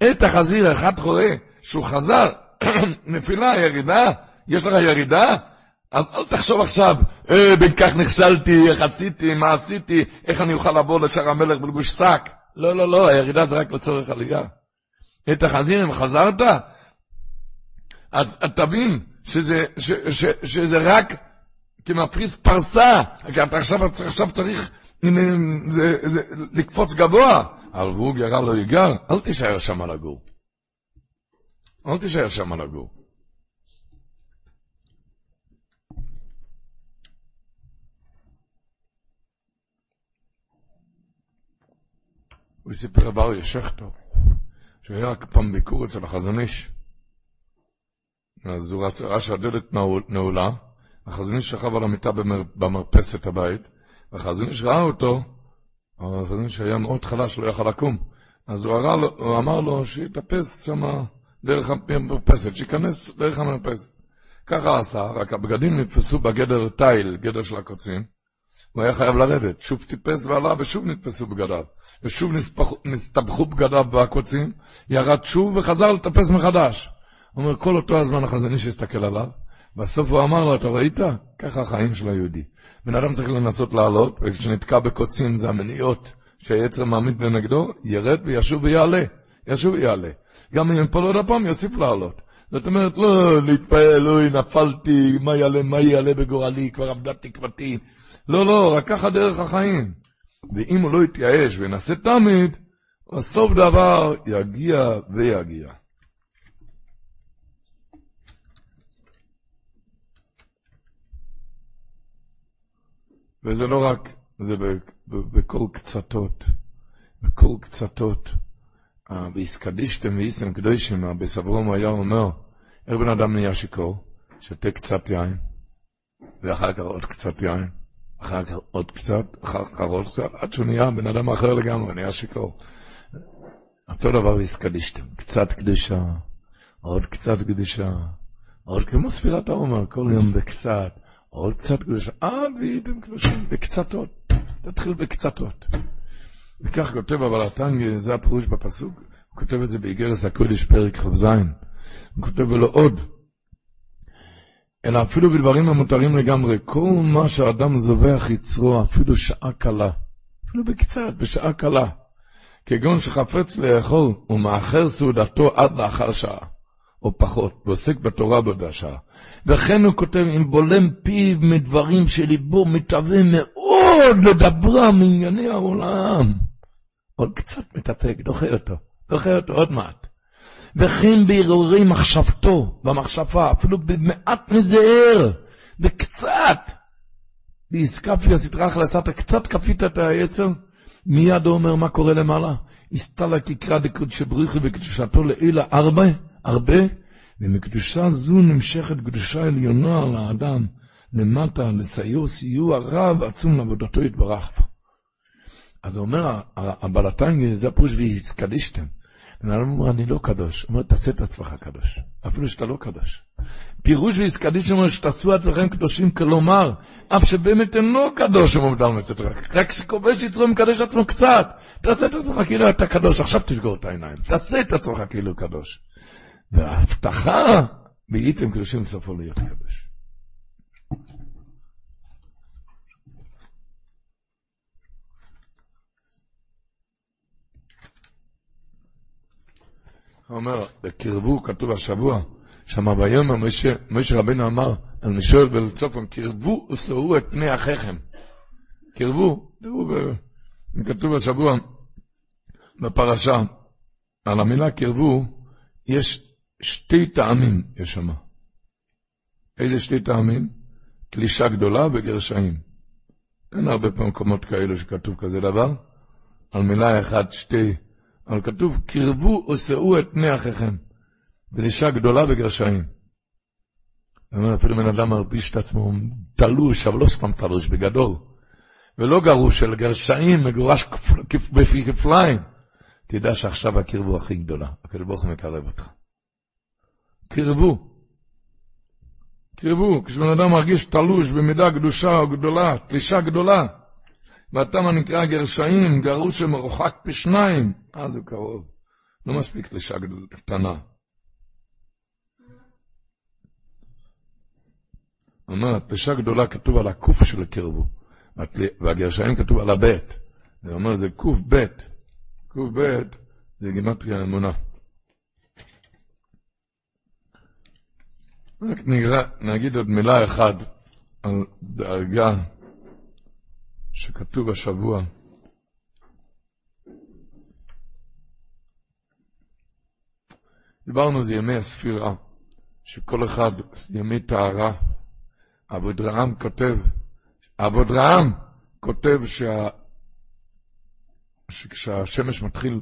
עת החזיר, אחד רואה שהוא חזר, (clears throat) נפילה, ירידה, יש לך ירידה? אז אל תחשוב עכשיו, אה, בין כך נכשלתי, איך עשיתי, מה עשיתי, איך אני אוכל לבוא לשער המלך בלבוש שק. לא, לא, לא, הירידה זה רק לצורך עלייה. את החזיר, אם חזרת, אז תבין שזה, ש, ש, שזה רק כמפריס פרסה, כי אתה עכשיו, עכשיו צריך זה, זה, לקפוץ גבוה, אבל הוא גרה לא יגר, אל תישאר שם לגור. אל תישאר שם לגור. הוא סיפר בר ישכתו, שהוא היה פעם ביקור אצל החזון איש. אז הוא ראה שהדלת נעולה, החזון איש שכב על המיטה במר, במרפסת הבית, והחזון איש ראה אותו, אבל החזון איש היה מאוד חלש, לא יכל לקום. אז הוא, לו, הוא אמר לו שיתאפס שם דרך המרפסת, שייכנס דרך המרפסת. ככה עשה, רק הבגדים נתפסו בגדר תיל, גדר של הקוצים. הוא היה חייב לרדת, שוב טיפס ועלה ושוב נתפסו בגדיו. ושוב נסתבכו בגדיו בקוצים, ירד שוב וחזר לטפס מחדש. הוא אומר, כל אותו הזמן החזוני שהסתכל עליו, בסוף הוא אמר לו, אתה ראית? ככה החיים של היהודי. בן אדם צריך לנסות לעלות, וכשנתקע בקוצים זה המניעות שהיצר מעמיד לנגדו, ירד וישוב ויעלה. ישוב ויעלה. גם אם יפול עוד הפעם, יוסיף לעלות. זאת אומרת, לא להתפעל, אוי, נפלתי, מה יעלה, מה יעלה בגורלי, כבר עמדה תקוותי. לא, לא, רק ככה דרך החיים. ואם הוא לא יתייאש וינסה תמיד, בסוף דבר יגיע ויגיע. וזה לא רק, זה בכל קצתות, בכל קצתות. והסקדישתם ואיסתם קדושים, בסברום היה אומר, איך בן אדם נהיה שיכור? שותה קצת יין, ואחר כך עוד קצת יין, אחר כך עוד קצת, אחר כך עוד קצת, עד שהוא נהיה בן אדם אחר לגמרי, נהיה שיכור. אותו דבר והסקדישתם, קצת קדושה, עוד קצת קדושה, עוד כמו ספירת העומר, כל יום בקצת, עוד קצת קדושה, עד והייתם קדושים, בקצתות, תתחיל בקצתות. וכך כותב אבל הטנג, זה הפירוש בפסוק, הוא כותב את זה באיגרס הקודש פרק כ"ז, הוא כותב לו עוד, אלא אפילו בדברים המותרים לגמרי, כל מה שאדם זובח יצרו, אפילו שעה קלה, אפילו בקצת, בשעה קלה, כגון שחפץ לאכול ומאחר סעודתו עד לאחר שעה, או פחות, ועוסק בתורה באותה שעה. וכן הוא כותב, אם בולם פיו מדברים שליבו מתהווה מאוד לדברה מענייני העולם. עוד קצת מתאפק, דוחה אותו, דוחה אותו עוד מעט. וכן בהרהורי מחשבתו, במחשבה, אפילו במעט מזער, בקצת. באיסקפיה סטרח לסתא, קצת כפית את היצר, מיד הוא אומר מה קורה למעלה. הסתלה כקרא דקודשי בריחי בקדושתו לעילה הרבה, הרבה, ומקדושה זו נמשכת קדושה עליונה על האדם, למטה, לסיוע סיוע רב עצום לעבודתו יתברך. אז הוא אומר, הבלתיים, זה הפירוש והסקדישתם. בן אדם אומר, אני לא קדוש. הוא אומר, תעשה את עצמך קדוש, אפילו שאתה לא קדוש. פירוש והסקדישתם אומר שתעשו עצמכם קדושים, כלומר, אף שבאמת אינו קדוש, הוא מוגדר מסתר, רק כשכובש יצרו מקדש עצמו קצת. תעשה את עצמך כאילו אתה קדוש, עכשיו תסגור את העיניים. תעשה את עצמך כאילו קדוש. וההבטחה, והייתם קדושים סופו להיות קדוש. אומר, קרבו, כתוב השבוע, שמה ביום משה רבנו אמר על משול ולצופן, קרבו ושאו את פני אחיכם. קרבו, תראו, כתוב השבוע בפרשה, על המילה קרבו, יש שתי טעמים, יש שם. איזה שתי טעמים? קלישה גדולה וגרשעים. אין הרבה מקומות כאלו שכתוב כזה דבר. על מילה אחת שתי אבל כתוב, קרבו ושאו את פני אחיכם. דרישה גדולה בגרשיים. אומר, אפילו בן אדם מרביש את עצמו תלוש, אבל לא סתם תלוש, בגדול. ולא גרוש, של גרשיים, מגורש בפי כפליים. תדע שעכשיו הקרבו הכי גדולה. הקדוש ברוך הוא מקרב אותך. קרבו. קרבו, כשבן אדם מרגיש תלוש במידה קדושה או גדולה, תלישה גדולה, והתמה נקרא גרשעים, גרוש שמרוחק פי שניים, אז הוא קרוב. לא מספיק תלישה קטנה. אומר, תלישה גדולה כתוב על הקוף של קרבו, והגרשעים כתוב על הבית. זה אומר, זה קוף בית. קוף בית זה גימטריה אמונה. רק נגיד עוד מילה אחת על דאגה שכתוב השבוע. דיברנו זה ימי הספירה, שכל אחד ימי טהרה. אבודרעם כותב, אבודרעם כותב שה... שכשהשמש מתחיל,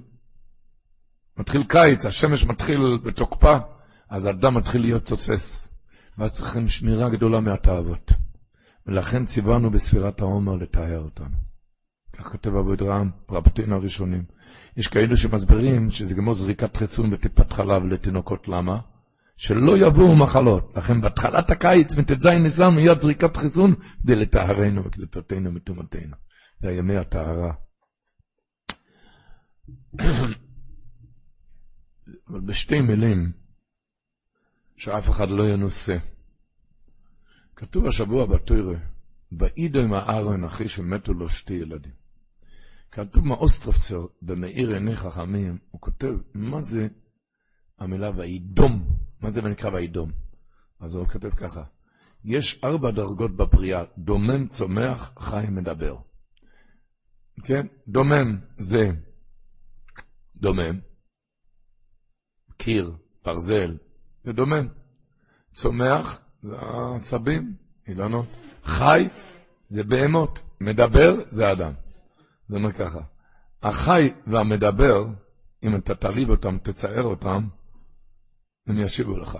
מתחיל קיץ, השמש מתחיל בתוקפה, אז האדם מתחיל להיות תוסס. ואז צריכים שמירה גדולה מהתאוות. ולכן ציוונו בספירת העומר לטהר אותנו. כך כותב אבו דרעם, רבותינו הראשונים. יש כאלו שמסבירים שזה כמו זריקת חיסון בטיפת חלב לתינוקות. למה? שלא יבואו מחלות. לכן בהתחלת הקיץ, מט"ז ניסן, מיד זריקת חיסון, כדי לטהרנו וקלטותינו מטומאתנו. זה ימי הטהרה. (coughs) אבל בשתי מילים, שאף אחד לא ינוסה. כתוב השבוע בתוירה, ואידו עם הארון אחי שמתו לו שתי ילדים. כתוב מאוסטרופצר במאיר עיני חכמים, הוא כותב, מה זה המילה וידום? מה זה נקרא וידום? אז הוא כותב ככה, יש ארבע דרגות בבריאה, דומם, צומח, חי, מדבר. כן? דומם זה דומם, קיר, ברזל, זה דומם. צומח זה עשבים, אילנות. חי זה בהמות, מדבר זה אדם. זה אומר ככה, החי והמדבר, אם אתה תעליב אותם, תצער אותם, הם ישיבו לך.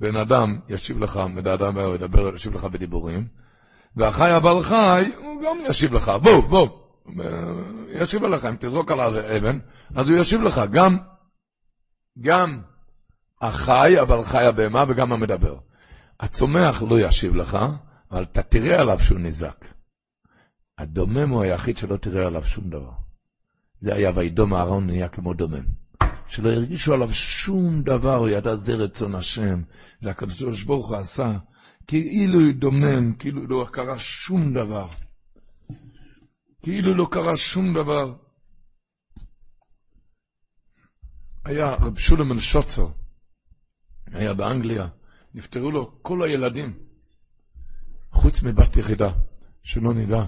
בן אדם ישיב לך, אדם ידבר, ישיב לך בדיבורים, והחי הבעל חי, הוא גם ישיב לך, בוא, בוא, ישיב לך, אם תזרוק עליו אבן, אז הוא ישיב לך, גם, גם החי, אבל חי הבהמה וגם המדבר. הצומח לא ישיב לך, אבל אתה תראה עליו שהוא נזק. הדומם הוא היחיד שלא תראה עליו שום דבר. זה היה וידום אהרון נהיה כמו דומם. שלא הרגישו עליו שום דבר, הוא ידע זה רצון השם. זה הקדוש ברוך הוא עשה, כאילו הוא דומם, כאילו לא קרה שום דבר. כאילו לא קרה שום דבר. היה רב שולמן שוצר, היה באנגליה, נפטרו לו כל הילדים, חוץ מבת יחידה, שלא נדע.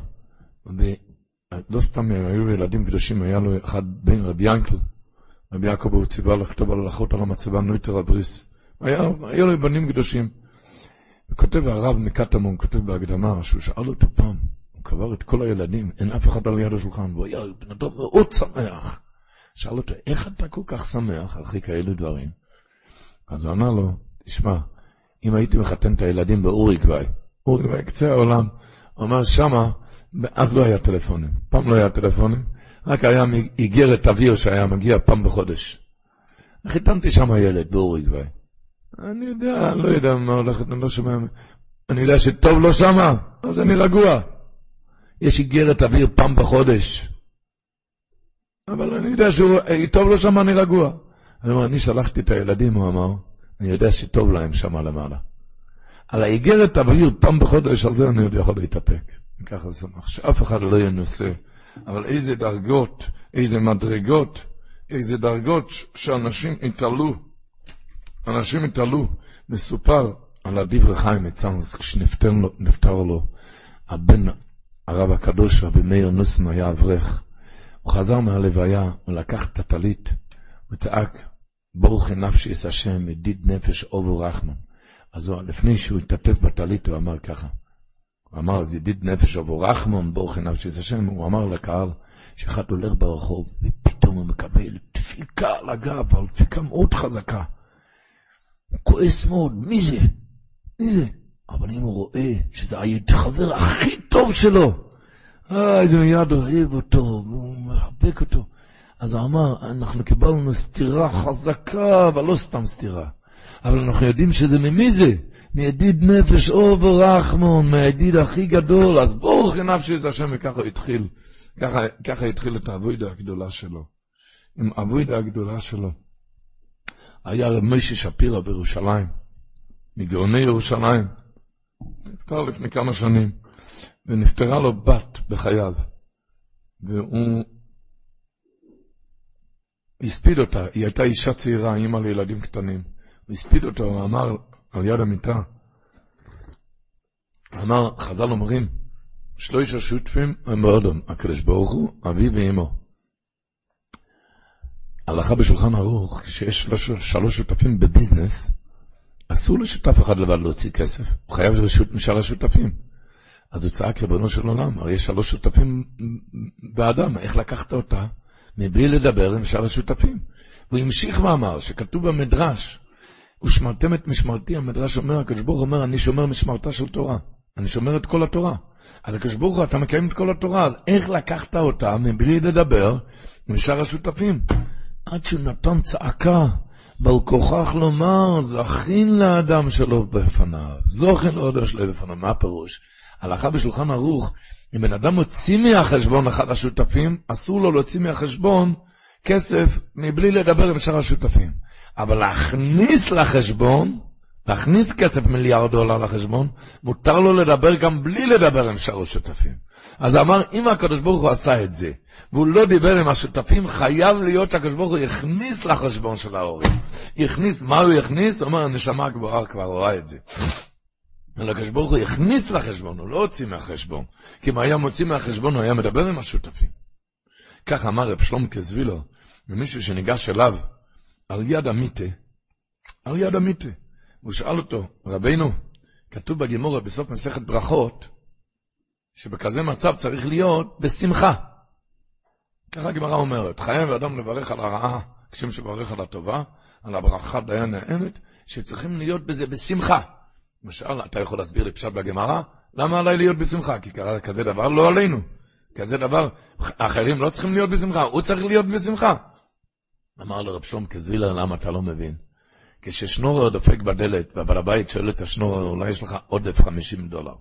לא סתם היו ילדים קדושים, היה לו אחד בן רבי ינקל, רבי יעקב הוא ציווה לכתוב על הלכות על המצבה נויטר הבריס. היה, היה לו בנים קדושים. וכותב הרב מקטמון, כותב בהקדמה, שהוא שאל אותו פעם, הוא קבר את כל הילדים, אין אף אחד על יד השולחן, והוא היה בן אדם מאוד שמח. שאל אותו, איך אתה כל כך שמח אחרי כאלו דברים? אז הוא אמר לו, תשמע, אם הייתי מחתן את הילדים באוריקוואי, אוריקוואי קצה העולם, הוא אמר שמה, אז לא היה טלפונים, פעם לא היה טלפונים, רק היה איגרת אוויר שהיה מגיע פעם בחודש. חיתנתי שם ילד באוריקוואי. אני יודע, לא יודע מה הולך, אני לא שומע, אני יודע שטוב לו שמה, אז אני רגוע. יש איגרת אוויר פעם בחודש. אבל אני יודע שטוב לו שמה, אני רגוע. אני אומר, אני שלחתי את הילדים, הוא אמר, אני יודע שטוב להם שם למעלה. על האיגרת אוויר פעם בחודש, על זה אני עוד יכול להתאפק. ככה זה שמח, שאף אחד לא ינוסה. אבל איזה דרגות, איזה מדרגות, איזה דרגות שאנשים התעלו. אנשים התעלו. מסופר על הדברי חיים מצאנס, כשנפטר לו הבן, הרב הקדוש, רבי מאיר נוסן, היה אברך. הוא חזר מהלוויה, הוא לקח את הטלית, וצעק, ברוך נפשי את השם, ידיד נפש אובו רחמן. אז הוא, לפני שהוא התעטף בטלית, הוא אמר ככה. הוא אמר, אז ידיד נפש אובו רחמן, ברוך נפשי את השם. הוא אמר לקהל, שאחד הולך ברחוב, ופתאום הוא מקבל דפיקה על הגב, אבל דפיקה מאוד חזקה. הוא כועס מאוד, מי זה? מי זה? אבל אם הוא רואה שזה החבר הכי טוב שלו, אה, איזה מיד אוהב אותו, והוא מחבק אותו. אז הוא אמר, אנחנו קיבלנו סתירה חזקה, אבל לא סתם סתירה. אבל אנחנו יודעים שזה ממי זה? מידיד נפש אור ורחמון, מהידיד הכי גדול, אז ברוך נפשי זה השם, וככה הוא התחיל, ככה, ככה התחיל את האבוידה הגדולה שלו. עם האבוידה הגדולה שלו. היה רב משה שפירא בירושלים, מגאוני ירושלים, נפטר לפני כמה שנים, ונפטרה לו בת בחייו, והוא הספיד אותה, היא הייתה אישה צעירה, אימא לילדים קטנים. הספיד אותה, הוא אמר על יד המיטה, אמר, חז"ל אומרים, שלושה שותפים הם באודום, הקדוש ברוך הוא, אבי ואמו. הלכה בשולחן ערוך, כשיש שלוש, שלוש שותפים בביזנס, אסור לשותף אחד לבד להוציא כסף, הוא חייב רשות משאר השותפים. אז הוא צעק, ריבונו של עולם, הרי יש שלוש שותפים באדם, איך לקחת אותה? מבלי לדבר עם שאר השותפים. הוא המשיך ואמר, שכתוב במדרש, ושמרתם את משמרתי, המדרש אומר, הקדוש ברוך אומר, אני שומר משמרתה של תורה. אני שומר את כל התורה. אז הקדוש ברוך הוא, אתה מקיים את כל התורה, אז איך לקחת אותה מבלי לדבר עם שאר השותפים? עד שהוא נתן צעקה, בל כוכך לומר, זכין לאדם שלו בפניו, זוכין עוד שלו בפניו, מה הפירוש? הלכה בשולחן ערוך, אם בן אדם מוציא מהחשבון אחד השותפים, אסור לו להוציא מהחשבון כסף מבלי לדבר עם שאר השותפים. אבל להכניס לחשבון, להכניס כסף מיליארד דולר לחשבון, מותר לו לדבר גם בלי לדבר עם שאר השותפים. אז אמר, אם הקדוש ברוך הוא עשה את זה, והוא לא דיבר עם השותפים, חייב להיות שהקדוש ברוך הוא יכניס לחשבון של ההורים. יכניס, מה הוא יכניס? הוא אומר, הנשמה הגבוהה כבר רואה את זה. אלא הקדוש ברוך הוא הכניס לחשבון, הוא לא הוציא מהחשבון. כי אם היה מוציא מהחשבון, הוא היה מדבר עם השותפים. כך אמר רב שלום קזבילו, ומישהו שניגש אליו, על יד המיטה, על יד המיטה. הוא שאל אותו, רבינו, כתוב בגימורה בסוף מסכת ברכות, שבכזה מצב צריך להיות בשמחה. ככה הגמרא אומרת, חייב האדם לברך על הרעה, כשם שברך על הטובה, על הברכה דיין נאמת, שצריכים להיות בזה בשמחה. למשל, אתה יכול להסביר לי פשט בגמרא? למה עליי להיות בשמחה? כי קרה כזה דבר לא עלינו. כזה דבר, אחרים לא צריכים להיות בשמחה, הוא צריך להיות בשמחה. אמר לו רב שלום קזילר, למה אתה לא מבין? כששנורר דופק בדלת, והבעל הבית שואל את השנורר, אולי יש לך עודף 50 דולר.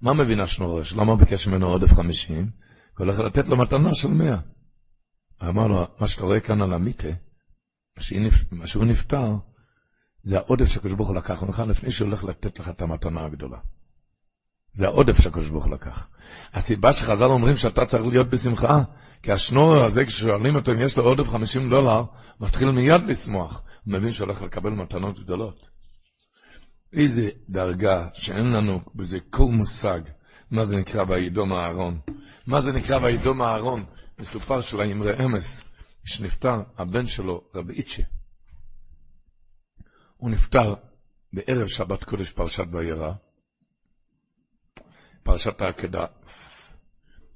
מה מבין השנורר? למה ביקש ממנו עודף 50? הוא הולך לתת לו מתנה של 100. אמר לו, מה שאתה רואה כאן על המיטה, שהוא נפטר, זה העודף שהקדוש ברוך הוא לקח ממך לפני שהוא הולך לתת לך את המתנה הגדולה. זה העודף שהקדוש ברוך הוא לקח. הסיבה שחז"ל אומרים שאתה צריך להיות בשמחה, כי השנורר הזה, כששואלים אותו אם יש לו עודף 50 דולר, מתחיל מיד לשמוח. הוא מבין שהולך לקבל מתנות גדולות. איזה דרגה שאין לנו בזה כל מושג מה זה נקרא וידום אהרון. מה זה נקרא וידום אהרון? מסופר של האמרי אמס, שנפטר הבן שלו, רבי איצ'ה. הוא נפטר בערב שבת קודש פרשת וירא, פרשת העקדה.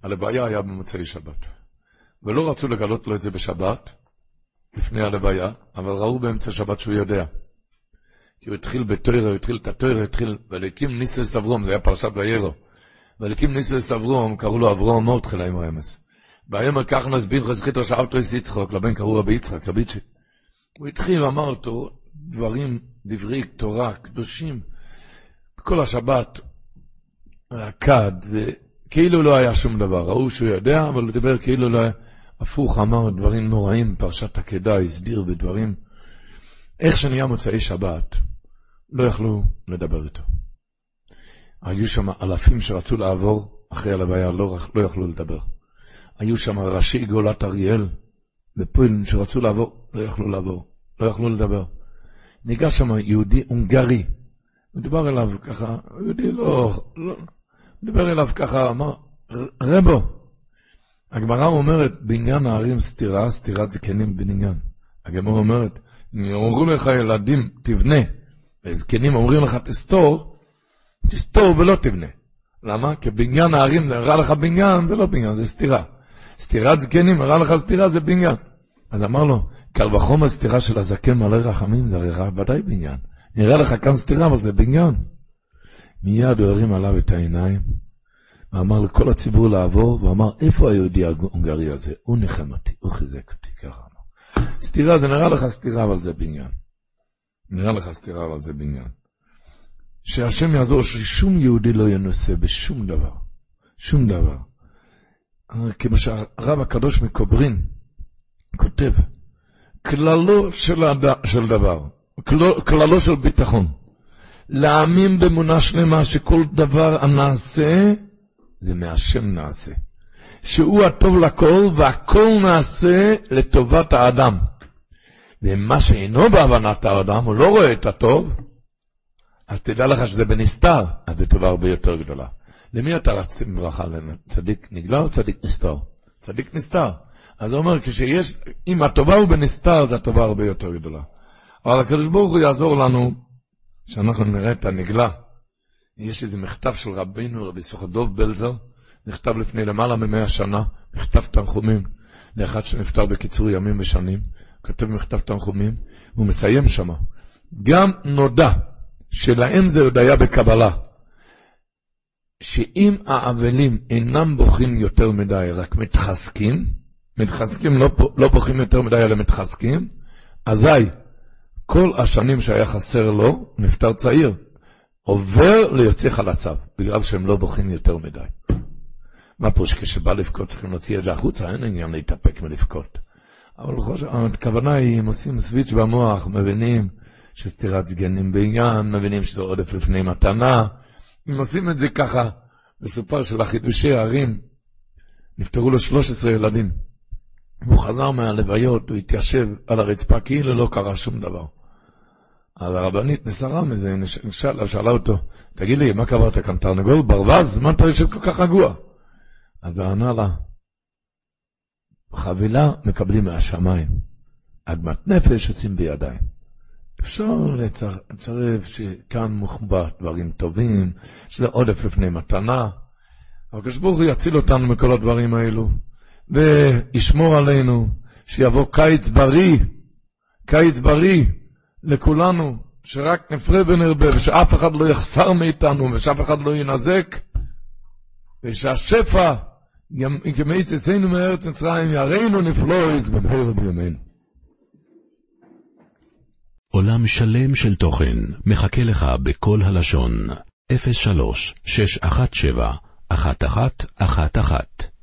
הלוויה היה במוצאי שבת, ולא רצו לגלות לו את זה בשבת, לפני הלוויה, אבל ראו באמצע שבת שהוא יודע. כי הוא התחיל בתוירה, הוא התחיל את התוירה, התחיל, ולקים ניסו סברום, זה היה פרשת וירו. ולקים ניסו סברום, קראו לו אברום מורתחילה עם האמס. ויאמר כך נסביר חזכית שאבתו יצחוק, לבן קראו רבי יצחק, רבי צ'י. הוא התחיל ואמר אותו, דברים, דברי תורה, קדושים. כל השבת רקד, וכאילו לא היה שום דבר. ראו שהוא יודע, אבל הוא דיבר כאילו לא היה... הפוך, אמר דברים נוראים, פרשת עקדה, הסביר בדברים. איך שנהיה מוצאי שבת, לא יכלו לדבר איתו. היו שם אלפים שרצו לעבור אחרי הלוויה, לא, לא יכלו לדבר. היו שם ראשי גאולת אריאל בפוילן שרצו לעבור, לא יכלו לעבור, לא יכלו לדבר. ניגש שם יהודי הונגרי, דיבר אליו ככה, יהודי לא, לא, דיבר אליו ככה, אמר, רבו, הגמרא אומרת, בעניין הערים סתירה, סתירת זקנים בניין. הגמרא אומרת, אומרים לך ילדים, תבנה, וזקנים אומרים לך, תסתור, תסתור ולא תבנה. למה? כי בניין הערים, הראה לך בניין, זה לא בניין, זה סתירה. סתירת זקנים, הראה לך סתירה, זה בניין. אז אמר לו, קל וחומר סתירה של הזקן מלא רחמים, זה הרי ודאי בניין. נראה לך כאן סתירה, אבל זה בניין. מיד הוא הרים עליו את העיניים, ואמר לכל הציבור לעבור, ואמר, איפה היהודי ההונגרי הזה? הוא ניחם אותי, הוא חיזק אותי, ככה אמר. סתירה, זה נראה לך סתירה, אבל זה בניין. נראה לך סתירה, אבל זה בניין. שהשם יעזור ששום יהודי לא ינוסה בשום דבר. שום דבר. כמו שהרב הקדוש מקוברין כותב, כללו של, הד... של דבר, כללו של ביטחון, להאמין באמונה שלמה שכל דבר הנעשה, זה מהשם נעשה. שהוא הטוב לכל, והכל נעשה לטובת האדם. ומה שאינו בהבנת האדם, הוא לא רואה את הטוב, אז תדע לך שזה בנסתר, אז זו טובה הרבה יותר גדולה. למי אתה רצים ברכה? צדיק נגלה או צדיק נסתר? צדיק נסתר. אז הוא אומר, כשיש, אם הטובה הוא בנסתר, זו הטובה הרבה יותר גדולה. אבל הקדוש ברוך הוא יעזור לנו, שאנחנו נראה את הנגלה. יש איזה מכתב של רבינו, רבי סוכדוב בלזר, נכתב לפני למעלה ממאה שנה, מכתב תנחומים, לאחד שנפטר בקיצור ימים ושנים, כותב מכתב תנחומים, והוא מסיים שמה. גם נודע שלהם זה עוד היה בקבלה, שאם האבלים אינם בוכים יותר מדי, רק מתחזקים, מתחזקים לא, לא בוכים יותר מדי, אלא מתחזקים, אזי כל השנים שהיה חסר לו, נפטר צעיר, עובר ליוצא חלציו, בגלל שהם לא בוכים יותר מדי. מה פה שכשבא לבכות צריכים להוציא את זה החוצה, אין עניין להתאפק מלבכות. אבל חושב, הכוונה היא, הם עושים סוויץ' במוח, מבינים שסתירת סגנים בעניין, מבינים שזה עודף לפני מתנה. אם עושים את זה ככה, מסופר של החידושי הערים, נפטרו לו 13 ילדים. והוא חזר מהלוויות, הוא התיישב על הרצפה כאילו לא קרה שום דבר. אז הרבנית נסערה מזה, שאלה, שאלה אותו, תגיד לי, מה קברת כאן, תרנגול ברווז? מה אתה יושב כל כך רגוע? אז הוא ענה לה, חבילה מקבלים מהשמיים, אדמת נפש עושים בידיים. אפשר לצרף שכאן מוחבא דברים טובים, שזה עודף לפני מתנה. הקדוש ברוך הוא יציל אותנו מכל הדברים האלו, וישמור עלינו, שיבוא קיץ בריא, קיץ בריא לכולנו, שרק נפרה ונרבה, ושאף אחד לא יחסר מאיתנו, ושאף אחד לא ינזק, ושהשפע ימאיץ אצלנו מארץ מצרים, יראינו נפלויז במהר בימינו. עולם שלם של תוכן מחכה לך בכל הלשון, 03 617 1111